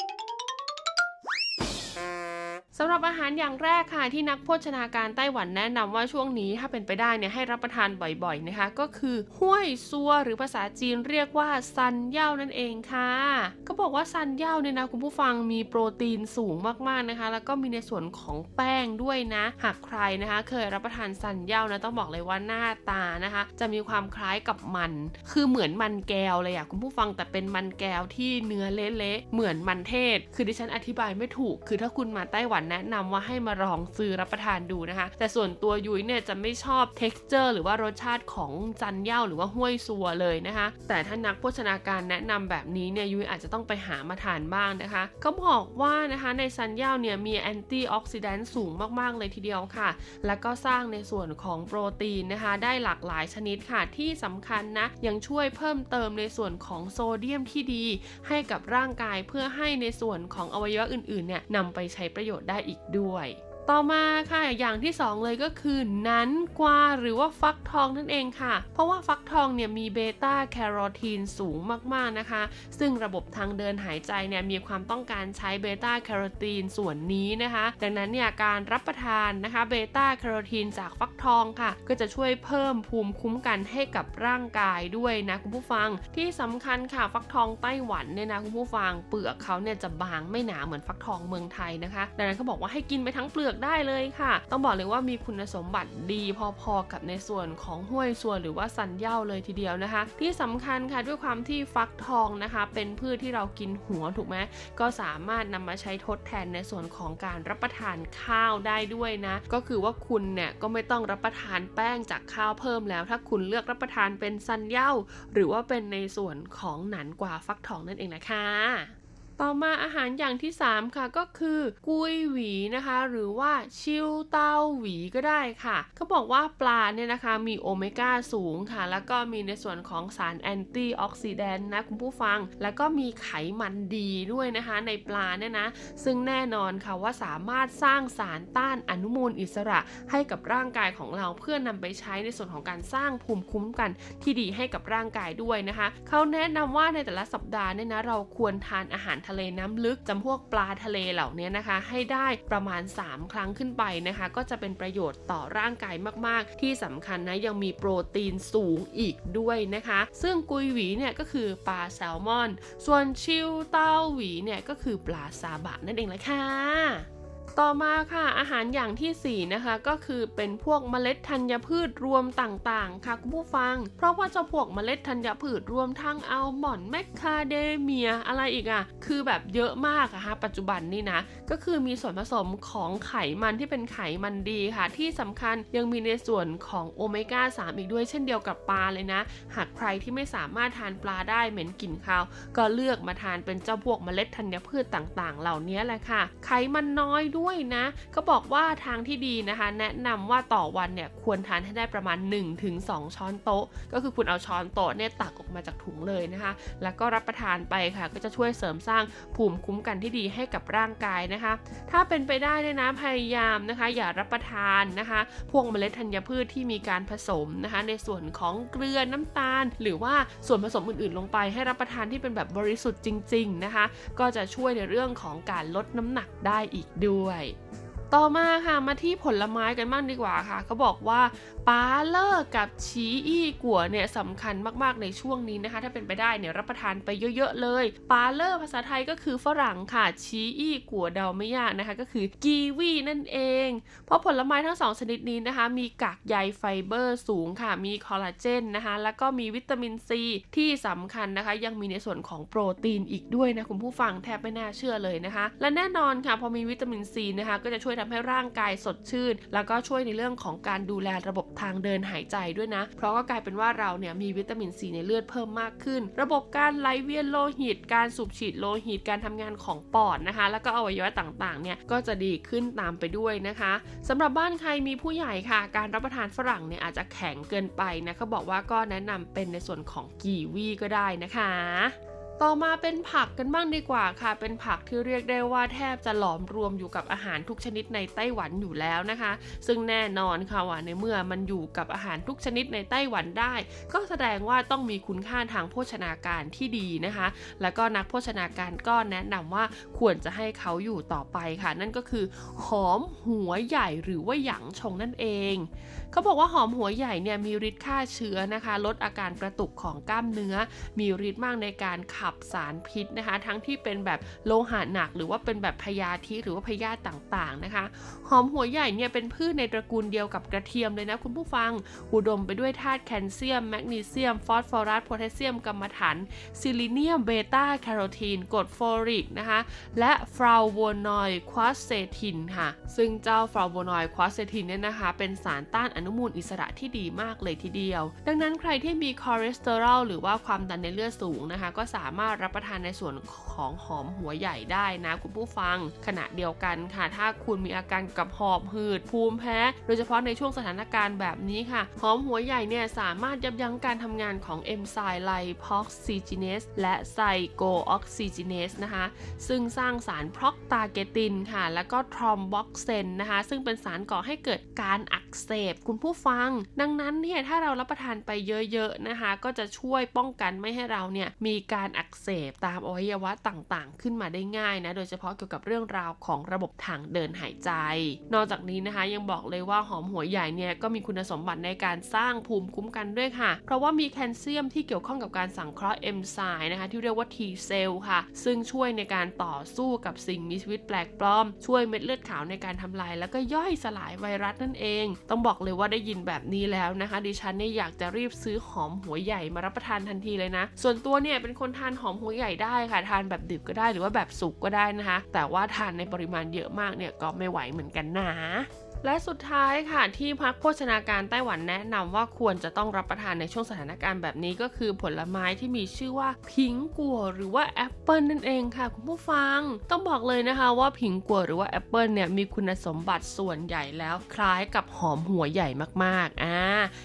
รับอาหารอย่างแรกค่ะที่นักโภชนาการไต้หวันแนะนำว่าช่วงนี้ถ้าเป็นไปได้เนี่ยให้รับประทานบ่อยๆนะคะ ก็คือห้วยซัวหรือภาษาจีนเรียกว่าซันเย่านั่นเองค่ะ ก็บอกว่าซันเย่าเนี่ยนะคุณผู้ฟังมีโปรตีนสูงมากๆนะคะ แล้วก็มีในส่วนของแป้งด้วยนะ หากใครนะคะ เคยรับประทานซันเย่านะต้องบอกเลยว่าหน้าตานะคะ จะมีความคล้ายกับมัน คือเหมือนมันแก้วเลยอะคุณผู้ฟังแต่เป็นมันแก้วที่เนื้อเละๆเหมือนมันเทศ คือดิฉันอธิบายไม่ถูก คือถ้าคุณมาไต้หวันแนะนำว่าให้มาลองซื้อรับประทานดูนะคะ แต่ส่วนตัวยุ้ยเนี่ยจะไม่ชอบ t e x t อร์หรือว่ารสชาติของ山藥หรือว่าห้วยซัวเลยนะคะ แต่ถ้านักโภชนาการแนะนำแบบนี้เนี่ยยุ้ยอาจจะต้องไปหามาทานบ้างนะคะเขาบอกว่านะคะใน山藥เนี่ยมี antioxidant สูงมากๆเลยทีเดียวค่ะ แล้วก็สร้างในส่วนของโปรตีนนะคะ ได้หลากหลายชนิดค่ะที่สำคัญนะยังช่วยเพิ่มเติมในส่วนของโซเดียมที่ดี ให้กับร่างกายเพื่อให้ในส่วนของอวัยวะอื่นๆเนี่ยนำไปใช้ประโยชน์ได้อีกด้วย ต่อมาค่ะอย่างที่ 2 เลยก็คือ南瓜หรือว่าฟักทองนั่นเองค่ะ เพราะว่าฟักทองเนี่ยมีเบต้าแคโรทีนสูงมากๆนะคะ ซึ่งระบบทางเดินหายใจเนี่ยมีความต้องการใช้เบต้าแคโรทีนส่วนนี้นะคะ ดังนั้นเนี่ยการรับประทานนะคะเบต้าแคโรทีนจากฟักทองค่ะ ก็จะช่วยเพิ่มภูมิคุ้มกันให้กับร่างกายด้วยนะคุณผู้ฟัง ที่สำคัญค่ะฟักทองไต้หวันเนี่ยนะคุณผู้ฟังเปลือกเขาเนี่ยจะบางไม่หนาเหมือนฟักทองเมืองไทยนะคะ ดังนั้นเขาบอกว่าให้กินไปทั้งเปลือกได้เลยค่ะ ต้องบอกเลยว่ามีคุณสมบัติดีพอๆกับในส่วนของห้วยส่วนหรือว่าสันเย้าเลยทีเดียวนะคะ ที่สำคัญค่ะด้วยความที่ฟักทองนะคะ เป็นพืชที่เรากินหัวถูกไหมก็สามารถนำมาใช้ทดแทนในส่วนของการรับประทานข้าวได้ด้วยนะ ก็คือว่าคุณเนี่ยก็ไม่ต้องรับประทานแป้งจากข้าวเพิ่มแล้ว ถ้าคุณเลือกรับประทานเป็นสันเย้าหรือว่าเป็นในส่วนของหนันกว่าฟักทองนั่นเองนะคะ ต่อมาอาหารอย่างที่ 3 ค่ะก็คือกุยหวีนะคะ หรือว่าชิวเต้าหวีก็ได้ค่ะเขาบอกว่าปลาเนี่ยนะคะมีโอเมก้าสูงค่ะ แล้วก็มีในส่วนของสารแอนตี้ออกซิแดนต์นะคุณผู้ฟัง แล้วก็มีไขมันดีด้วยนะคะในปลาเนี่ยนะ ซึ่งแน่นอนค่ะว่าสามารถสร้างสารต้านอนุมูลอิสระให้กับร่างกายของเราเพื่อนำไปใช้ในส่วนของการสร้างภูมิคุ้มกันที่ดีให้กับร่างกายด้วยนะคะเขาแนะนำว่าในแต่ละสัปดาห์เนี่ยนะเราควรทานอาหารทะเลน้ำลึกจำพวกปลาทะเลเหล่านี้นะคะ ให้ได้ประมาณ 3 ครั้งขึ้นไปนะคะ ก็จะเป็นประโยชน์ต่อร่างกายมาก ๆ ที่สำคัญนะยังมีโปรตีนสูงอีกด้วยนะคะ ซึ่งกุยหวีเนี่ยก็คือปลาแซลมอน ส่วนชิวเต้าหวีเนี่ยก็คือปลาซาบะนั่นเองแหละค่ะ ต่อมาค่ะอาหารอย่างทีสี่ 4 นะคะก็คือเป็นพวกเมล็ดธัญพืชรวมต่างๆ ค่ะคุณผู้ฟัง เพราะว่าเจ้าพวกเมล็ดธัญพืชรวมทั้งอัลมอนด์แมคคาเดเมียอะไรอีกอะคือแบบเยอะมากอะคะปัจจุบันนี่นะ ก็คือมีส่วนผสมของไขมันที่เป็นไขมันดีค่ะ ที่สำคัญยังมีในส่วนของโอเมก้า 3 อีกด้วยเช่นเดียวกับปลาเลยนะ หากใครที่ไม่สามารถทานปลาได้เหม็นกลิ่นคาว ก็เลือกมาทานเป็นเจ้าพวกเมล็ดธัญพืชต่างๆ เหล่านี้แหละค่ะ ไขมันน้อยด้วยนะก็บอกว่าทางที่ดีนะคะ แนะนำว่าต่อวันเนี่ยควรทานให้ได้ประมาณ 1-2 ช้อนโต๊ะ ก็คือคุณเอาช้อนโต๊ะเนี่ยตักออกมาจากถุงเลยนะคะ แล้วก็รับประทานไปค่ะ ก็จะช่วยเสริมสร้างภูมิคุ้มกันที่ดีให้กับร่างกายนะคะ ถ้าเป็นไปได้เนี่ยนะพยายามนะคะ อย่ารับประทานนะคะ พวกเมล็ดธัญพืชที่มีการผสมนะคะ ในส่วนของเกลือน้ำตาล หรือว่าส่วนผสมอื่นๆ ลงไป ให้รับประทานที่เป็นแบบบริสุทธิ์จริง ๆนะคะ ก็จะช่วยในเรื่องของการลดน้ำหนักได้อีกด้วยは。 ต่อมาค่ะมาที่ผลไม้กันบ้างดีกว่าค่ะเขาบอกว่า芭樂กับ奇異果เนี่ยสำคัญมากๆในช่วงนี้นะคะ ถ้าเป็นไปได้เนี่ยรับประทานไปเยอะๆเลย芭樂ภาษาไทยก็คือฝรั่งค่ะ奇異果เดาไม่ยากนะคะ ก็คือกีวีนั่นเอง เพราะผลไม้ทั้งสองชนิดนี้นะคะ มีกากใยไฟเบอร์สูงค่ะ มีคอลลาเจนนะคะ แล้วก็มีวิตามินซีที่สำคัญนะคะ ยังมีในส่วนของโปรตีนอีกด้วยนะคุณผู้ฟังแทบไม่น่าเชื่อเลยนะคะ และแน่นอนค่ะพอมีวิตามินซีนะคะก็จะช่วยทำให้ร่างกายสดชื่น แล้วก็ช่วยในเรื่องของการดูแลระบบทางเดินหายใจด้วยนะ เพราะก็กลายเป็นว่าเราเนี่ยมีวิตามินซีในเลือดเพิ่มมากขึ้น ระบบการไหลเวียนโลหิต การสูบฉีดโลหิต การทำงานของปอดนะคะ แล้วก็อวัยวะต่างๆ เนี่ยก็จะดีขึ้นตามไปด้วยนะคะสำหรับบ้านใครมีผู้ใหญ่ค่ะ การรับประทานฝรั่งเนี่ยอาจจะแข็งเกินไปนะเขาบอกว่าก็แนะนำเป็นในส่วนของกีวีก็ได้นะคะ ต่อมาเป็นผักกันบ้างดีกว่าค่ะ เป็นผักที่เรียกได้ว่าแทบจะหลอมรวมอยู่กับอาหารทุกชนิดในไต้หวันอยู่แล้วนะคะ ซึ่งแน่นอนค่ะว่าในเมื่อมันอยู่กับอาหารทุกชนิดในไต้หวันได้ ก็แสดงว่าต้องมีคุณค่าทางโภชนาการที่ดีนะคะ แล้วก็นักโภชนาการก็แนะนำว่าควรจะให้เขาอยู่ต่อไปค่ะ นั่นก็คือหอมหัวใหญ่หรือว่าหยางชงนั่นเอง เขาบอกว่าหอมหัวใหญ่เนี่ยมีฤทธิ์ฆ่าเชื้อนะคะ ลดอาการกระตุกของกล้ามเนื้อ มีฤทธิ์มากในการขับสารพิษนะคะ ทั้งที่เป็นแบบโลหะหนัก หรือว่าเป็นแบบพยาธิหรือว่าพยาธิต่างๆนะคะ หอมหัวใหญ่เนี่ยเป็นพืชในตระกูลเดียวกับกระเทียมเลยนะคุณผู้ฟัง อุดมไปด้วยธาตุแคลเซียมแมกนีเซียมฟอสฟอรัสโพแทสเซียมกัมมันถันซิลิเนียมเบต้าแคโรทีนกรดโฟลิกนะคะ และฟลาโวนอยด์ quercetin ค่ะ ซึ่งเจ้าฟลาโวนอยด์ quercetin เนี่ยนะคะ เป็นสารต้านอนุมูลอิสระที่ดีมากเลยทีเดียว ดังนั้นใครที่มีคอเลสเตอรอลหรือว่าความดันในเลือดสูงนะคะ ก็สามารถรับประทานในส่วนของหอมหัวใหญ่ได้นะคุณผู้ฟัง ขณะเดียวกันค่ะ ถ้าคุณมีอาการกับหอบหืดภูมิแพ้ โดยเฉพาะในช่วงสถานการณ์แบบนี้ค่ะ หอมหัวใหญ่เนี่ยสามารถยับยั้งการทำงานของเอนไซม์ lipoxygenase และ cyclooxygenase นะคะ ซึ่งสร้างสาร prostaglandin ค่ะ แล้วก็ thromboxane นะคะ ซึ่งเป็นสารก่อให้เกิดการอักเสบคุณผู้ฟัง ดังนั้นเนี่ยถ้าเรารับประทานไปเยอะๆนะคะ ก็จะช่วยป้องกันไม่ให้เราเนี่ยมีการอักเสบตามอวัยวะต่างๆ ขึ้นมาได้ง่ายนะโดยเฉพาะเกี่ยวกับเรื่องราวของระบบทางเดินหายใจ นอกจากนี้นะคะยังบอกเลยว่าหอมหัวใหญ่เนี่ยก็มีคุณสมบัติในการสร้างภูมิคุ้มกันด้วยค่ะ เพราะว่ามีแคลเซียมที่เกี่ยวข้องกับการสังเคราะห์เอนไซม์นะคะที่เรียกว่า T เซลล์ค่ะ ซึ่งช่วยในการต่อสู้กับสิ่งมีชีวิตแปลกปลอม ช่วยเม็ดเลือดขาวในการทำลาย แล้วก็ย่อยสลายไวรัสนั่นเอง ต้องบอกเลยว่าว่าได้ยินแบบนี้แล้วนะคะ ดิฉันเนี่ยอยากจะรีบซื้อหอมหัวใหญ่มารับประทานทันทีเลยนะ ส่วนตัวเนี่ยเป็นคนทานหอมหัวใหญ่ได้ค่ะ ทานแบบดิบก็ได้หรือว่าแบบสุกก็ได้นะคะ แต่ว่าทานในปริมาณเยอะมากเนี่ยก็ไม่ไหวเหมือนกันนะ และสุดท้ายค่ะที่นักโภชนาการไต้หวันแนะนำว่าควรจะต้องรับประทานในช่วงสถานการณ์แบบนี้ก็คือผลไม้ที่มีชื่อว่า 蘋果 หรือว่าแอปเปิลนั่นเองค่ะ คุณผู้ฟัง ต้องบอกเลยนะคะว่า 蘋果 หรือว่าแอปเปิลเนี่ยมีคุณสมบัติส่วนใหญ่แล้วคล้ายกับหอมหัวใหญ่มากๆอ่า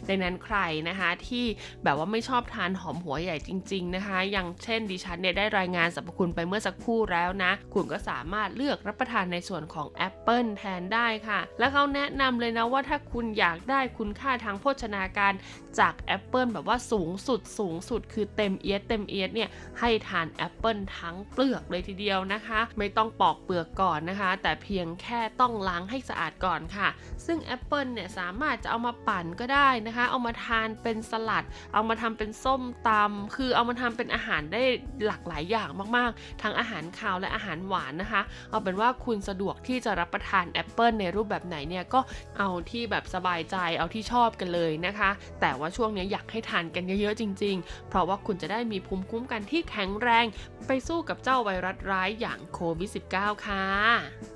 ดังนั้นใครนะคะที่แบบว่าไม่ชอบทานหอมหัวใหญ่จริง ๆนะคะ อย่างเช่นดิฉันเนี่ยได้รายงานสรรพคุณไปเมื่อสักครู่แล้วนะ คุณก็สามารถเลือกรับประทานในส่วนของแอปเปิลแทนได้ค่ะ และเขาแนะนำเลยนะว่าถ้าคุณอยากได้คุณค่าทางโภชนาการจากแอปเปิลแบบว่าสูงสุดสูงสุด คือเต็มเอี๊ยดเต็มเอี๊ยดเนี่ยให้ทานแอปเปิลทั้งเปลือกเลยทีเดียวนะคะ ไม่ต้องปอกเปลือกก่อนนะคะ แต่เพียงแค่ต้องล้างให้สะอาดก่อนค่ะ ซึ่งแอปเปิลเนี่ยสามารถจะเอามาปั่นก็ได้นะคะ เอามาทานเป็นสลัด เอามาทำเป็นส้มตำคือเอามาทำเป็นอาหารได้หลากหลายอย่างมากๆ ทั้งอาหารคาวและอาหารหวานนะคะ เอาเป็นว่าคุณสะดวกที่จะรับประทานแอปเปิลในรูปแบบไหนเนี่ยก็เอาที่แบบสบายใจเอาที่ชอบกันเลยนะคะ แต่ว่าช่วงนี้อยากให้ทานกันเยอะๆจริง ๆ เพราะว่าคุณจะได้มีภูมิคุ้มกันที่แข็งแรง ไปสู้กับเจ้าไวรัสร้ายอย่างโควิด -19 ค่ะ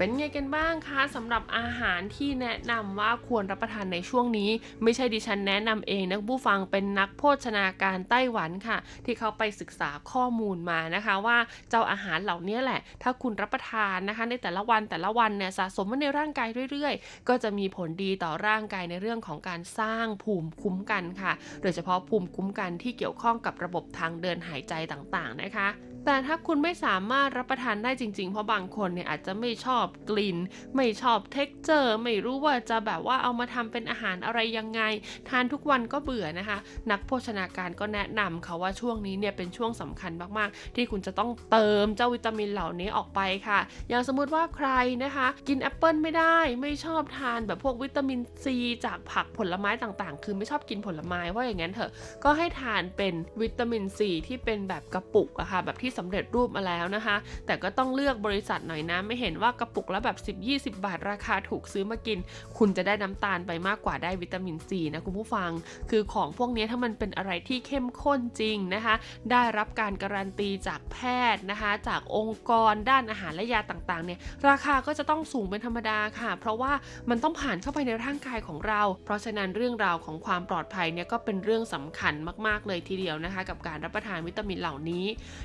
เป็นไงกันบ้างคะสำหรับอาหารที่แนะนำว่าควรรับประทานในช่วงนี้ ไม่ใช่ดิฉันแนะนำเองนะผู้ฟังเป็นนักโภชนาการไต้หวันค่ะ ที่เขาไปศึกษาข้อมูลมานะคะ ว่าเจ้าอาหารเหล่านี้แหละ ถ้าคุณรับประทานนะคะ ในแต่ละวันแต่ละวันเนี่ยสะสมไว้ในร่างกายเรื่อยๆ ก็จะมีผลดีต่อร่างกายในเรื่องของการสร้างภูมิคุ้มกันค่ะ โดยเฉพาะภูมิคุ้มกันที่เกี่ยวข้องกับระบบทางเดินหายใจต่างๆนะคะ แต่ถ้าคุณไม่สามารถรับประทานได้จริง ๆ เพราะบางคนเนี่ยอาจจะไม่ชอบกลิ่น ไม่ชอบ texture ไม่รู้ว่าจะแบบว่าเอามาทำเป็นอาหารอะไรยังไง ทานทุกวันก็เบื่อนะคะ นักโภชนาการก็แนะนำค่ะว่าช่วงนี้เนี่ยเป็นช่วงสำคัญมากๆ ที่คุณจะต้องเติมเจ้าวิตามินเหล่านี้ออกไปค่ะ อย่างสมมุติว่าใครนะคะ กินแอปเปิลไม่ได้ ไม่ชอบทานแบบพวกวิตามินซีจากผักผลไม้ต่างๆ คือไม่ชอบกินผลไม้ว่าอย่างนั้นเถอะ ก็ให้ทานเป็นวิตามินซีที่เป็นแบบกระปุกอะค่ะแบบที่สำเร็จรูปมาแล้วนะคะ แต่ก็ต้องเลือกบริษัทหน่อยนะ ไม่เห็นว่ากระปุกละแบบ 10-20 บาทราคาถูกซื้อมากิน คุณจะได้น้ำตาลไปมากกว่าได้วิตามินซีนะคุณผู้ฟัง คือของพวกนี้ถ้ามันเป็นอะไรที่เข้มข้นจริงนะคะ ได้รับการการันตีจากแพทย์นะคะ จากองค์กรด้านอาหารและยาต่างๆเนี่ยราคาก็จะต้องสูงเป็นธรรมดาค่ะ เพราะว่ามันต้องผ่านเข้าไปในร่างกายของเรา เพราะฉะนั้นเรื่องราวของความปลอดภัยเนี่ยก็เป็นเรื่องสำคัญมาก ๆ เลยทีเดียวนะคะ กับการรับประทานวิตามินเหล่านี้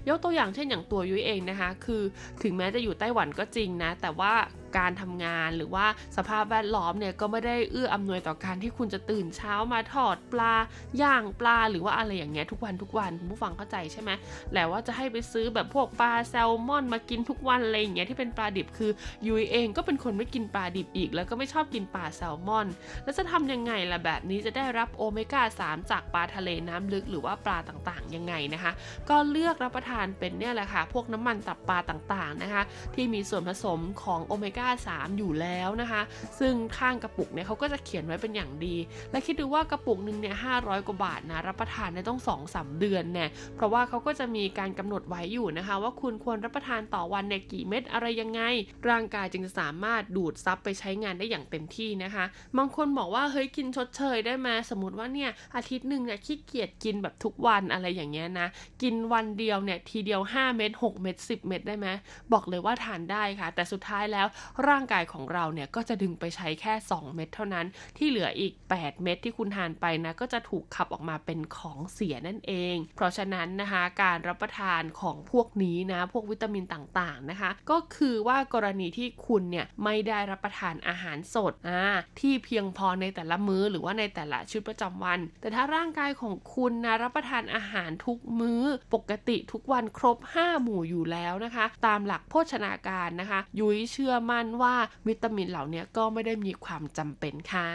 ยกตัวอย่างเช่นอย่างตัวยุ้ยเองนะคะ คือถึงแม้จะอยู่ไต้หวันก็จริงนะ แต่ว่าการทำงาน หรือว่าสภาพแวดล้อมเนี่ยก็ไม่ได้เอื้ออำนวยต่อการที่คุณจะตื่นเช้ามาทอดปลาย่างปลาหรือว่าอะไรอย่างเงี้ยทุกวันทุกวันคุณผู้ฟังเข้าใจใช่ไหมแล้วว่าจะให้ไปซื้อแบบพวกปลาแซลมอนมากินทุกวันอะไรอย่างเงี้ยที่เป็นปลาดิบคือยุ้ยเองก็เป็นคนไม่กินปลาดิบอีก แล้วก็ไม่ชอบกินปลาแซลมอน แล้วจะทำยังไงล่ะแบบนี้จะได้รับโอเมก้า 3 จากปลาทะเลน้ำลึกหรือว่าปลาต่างๆยังไงนะคะ ก็เลือกรับประทานเป็นเนี่ยแหละค่ะพวกน้ำมันตับปลาต่างๆนะคะ ที่มีส่วนผสมของโอเมก้า 3 อยู่แล้วนะคะ ซึ่งข้างกระปุกเนี่ยเขาก็จะเขียนไว้เป็นอย่างดี และคิดดูว่ากระปุกหนึ่งเนี่ยห้ากว่าบาทนะรับประทานได้ต้อง2อสเดือนเนี่ยเพราะว่าเขาก็จะมีการกำหนดไว้อยู่นะคะ ว่าคุณควรรับประทานต่อวันเนี่ยกี่เม็ดอะไรยังไง ร่างกายจึงจะสามารถดูดซับไปใช้งานได้อย่างเต็มที่นะคะ บางคนบอกว่าเฮ้ยกินชดเชยได้ไหมสมมติว่าเนี่ยอาทิตย์หนึ่งเนี่ยขี้เกียจกินแบบทุกวันอะไรอย่างเงี้ยนะกินวันเดียวเนี่ยทีเดียว 5 เม็ด6เม็ด10 เม็ดได้ไหมบอกเลยว่าทานได้ค่ะ แต่สุดท้ายแล้วร่างกายของเราเนี่ยก็จะดึงไปใช้แค่ 2 เม็ดเท่านั้น ที่เหลืออีก 8 เม็ดที่คุณทานไปนะก็จะถูกขับออกมาเป็นของเสียนั่นเอง เพราะฉะนั้นนะคะการรับประทานของพวกนี้นะพวกวิตามินต่างๆนะคะ ก็คือว่ากรณีที่คุณเนี่ยไม่ได้รับประทานอาหารสดอ่าที่เพียงพอในแต่ละมื้อหรือว่าในแต่ละชีวิตประจำวัน แต่ถ้าร่างกายของคุณนะรับประทานอาหารทุกมื้อปกติทุกวันครบ 5 หมู่อยู่แล้วนะคะ ตามหลักโภชนาการนะคะ ยุ้ยเชื่อมั่นว่าวิตามินเหล่านี้ก็ไม่ได้มีความจำเป็นค่ะ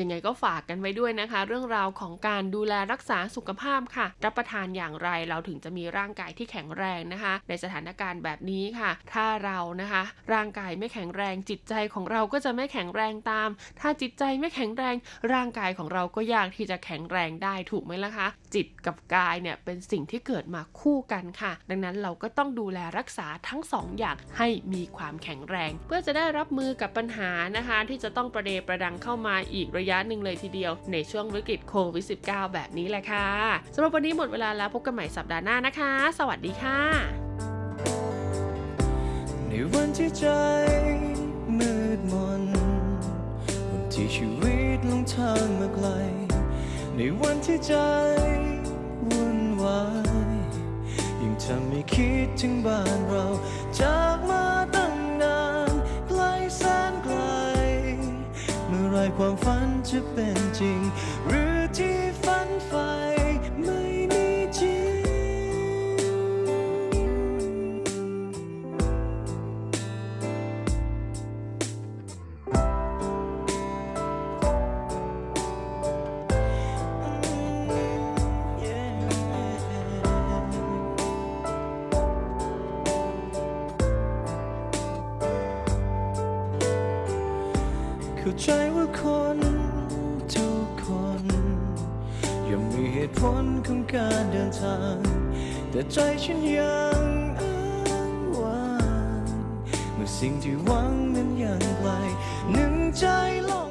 ยังไงก็ฝากกันไว้ด้วยนะคะ เรื่องราวของการดูแลรักษาสุขภาพค่ะ รับประทานอย่างไรเราถึงจะมีร่างกายที่แข็งแรงนะคะ ในสถานการณ์แบบนี้ค่ะ ถ้าเรานะคะ ร่างกายไม่แข็งแรงจิตใจของเราก็จะไม่แข็งแรงตาม ถ้าจิตใจไม่แข็งแรงร่างกายของเราก็ยากที่จะแข็งแรงได้ถูกไหมล่ะคะ จิตกับกายเนี่ยเป็นสิ่งที่เกิดมาคู่กันค่ะ ดังนั้นเราก็ต้องดูแลรักษาทั้งสองอย่างให้มีความแข็งแรง เพื่อจะได้รับมือกับปัญหานะคะ ที่จะต้องประเดประดังเข้ามาอีกระยะยะหนึ่งเลยทีเดียว ในช่วงวิกฤตโควิด -19 แบบนี้แหละค่ะสำหรับวันนี้หมดเวลาแล้วพบกันใหม่สัปดาห์หน้านะคะ สวัสดีค่ะ ในวันที่ใจมืดมนวันที่ชีวิตลงทางมาไกล ในวันที่ใจวุ่นวายยิ่งทำให้คิดถึงบ้านเราจากมาตั้ง ไรความฝันจะเป็นจริง การเดินทาง แต่ใจฉันยังอ้างว้างเมื่อสิ่งที่หวังนั้นยังไกลหนึ่งใจล่อง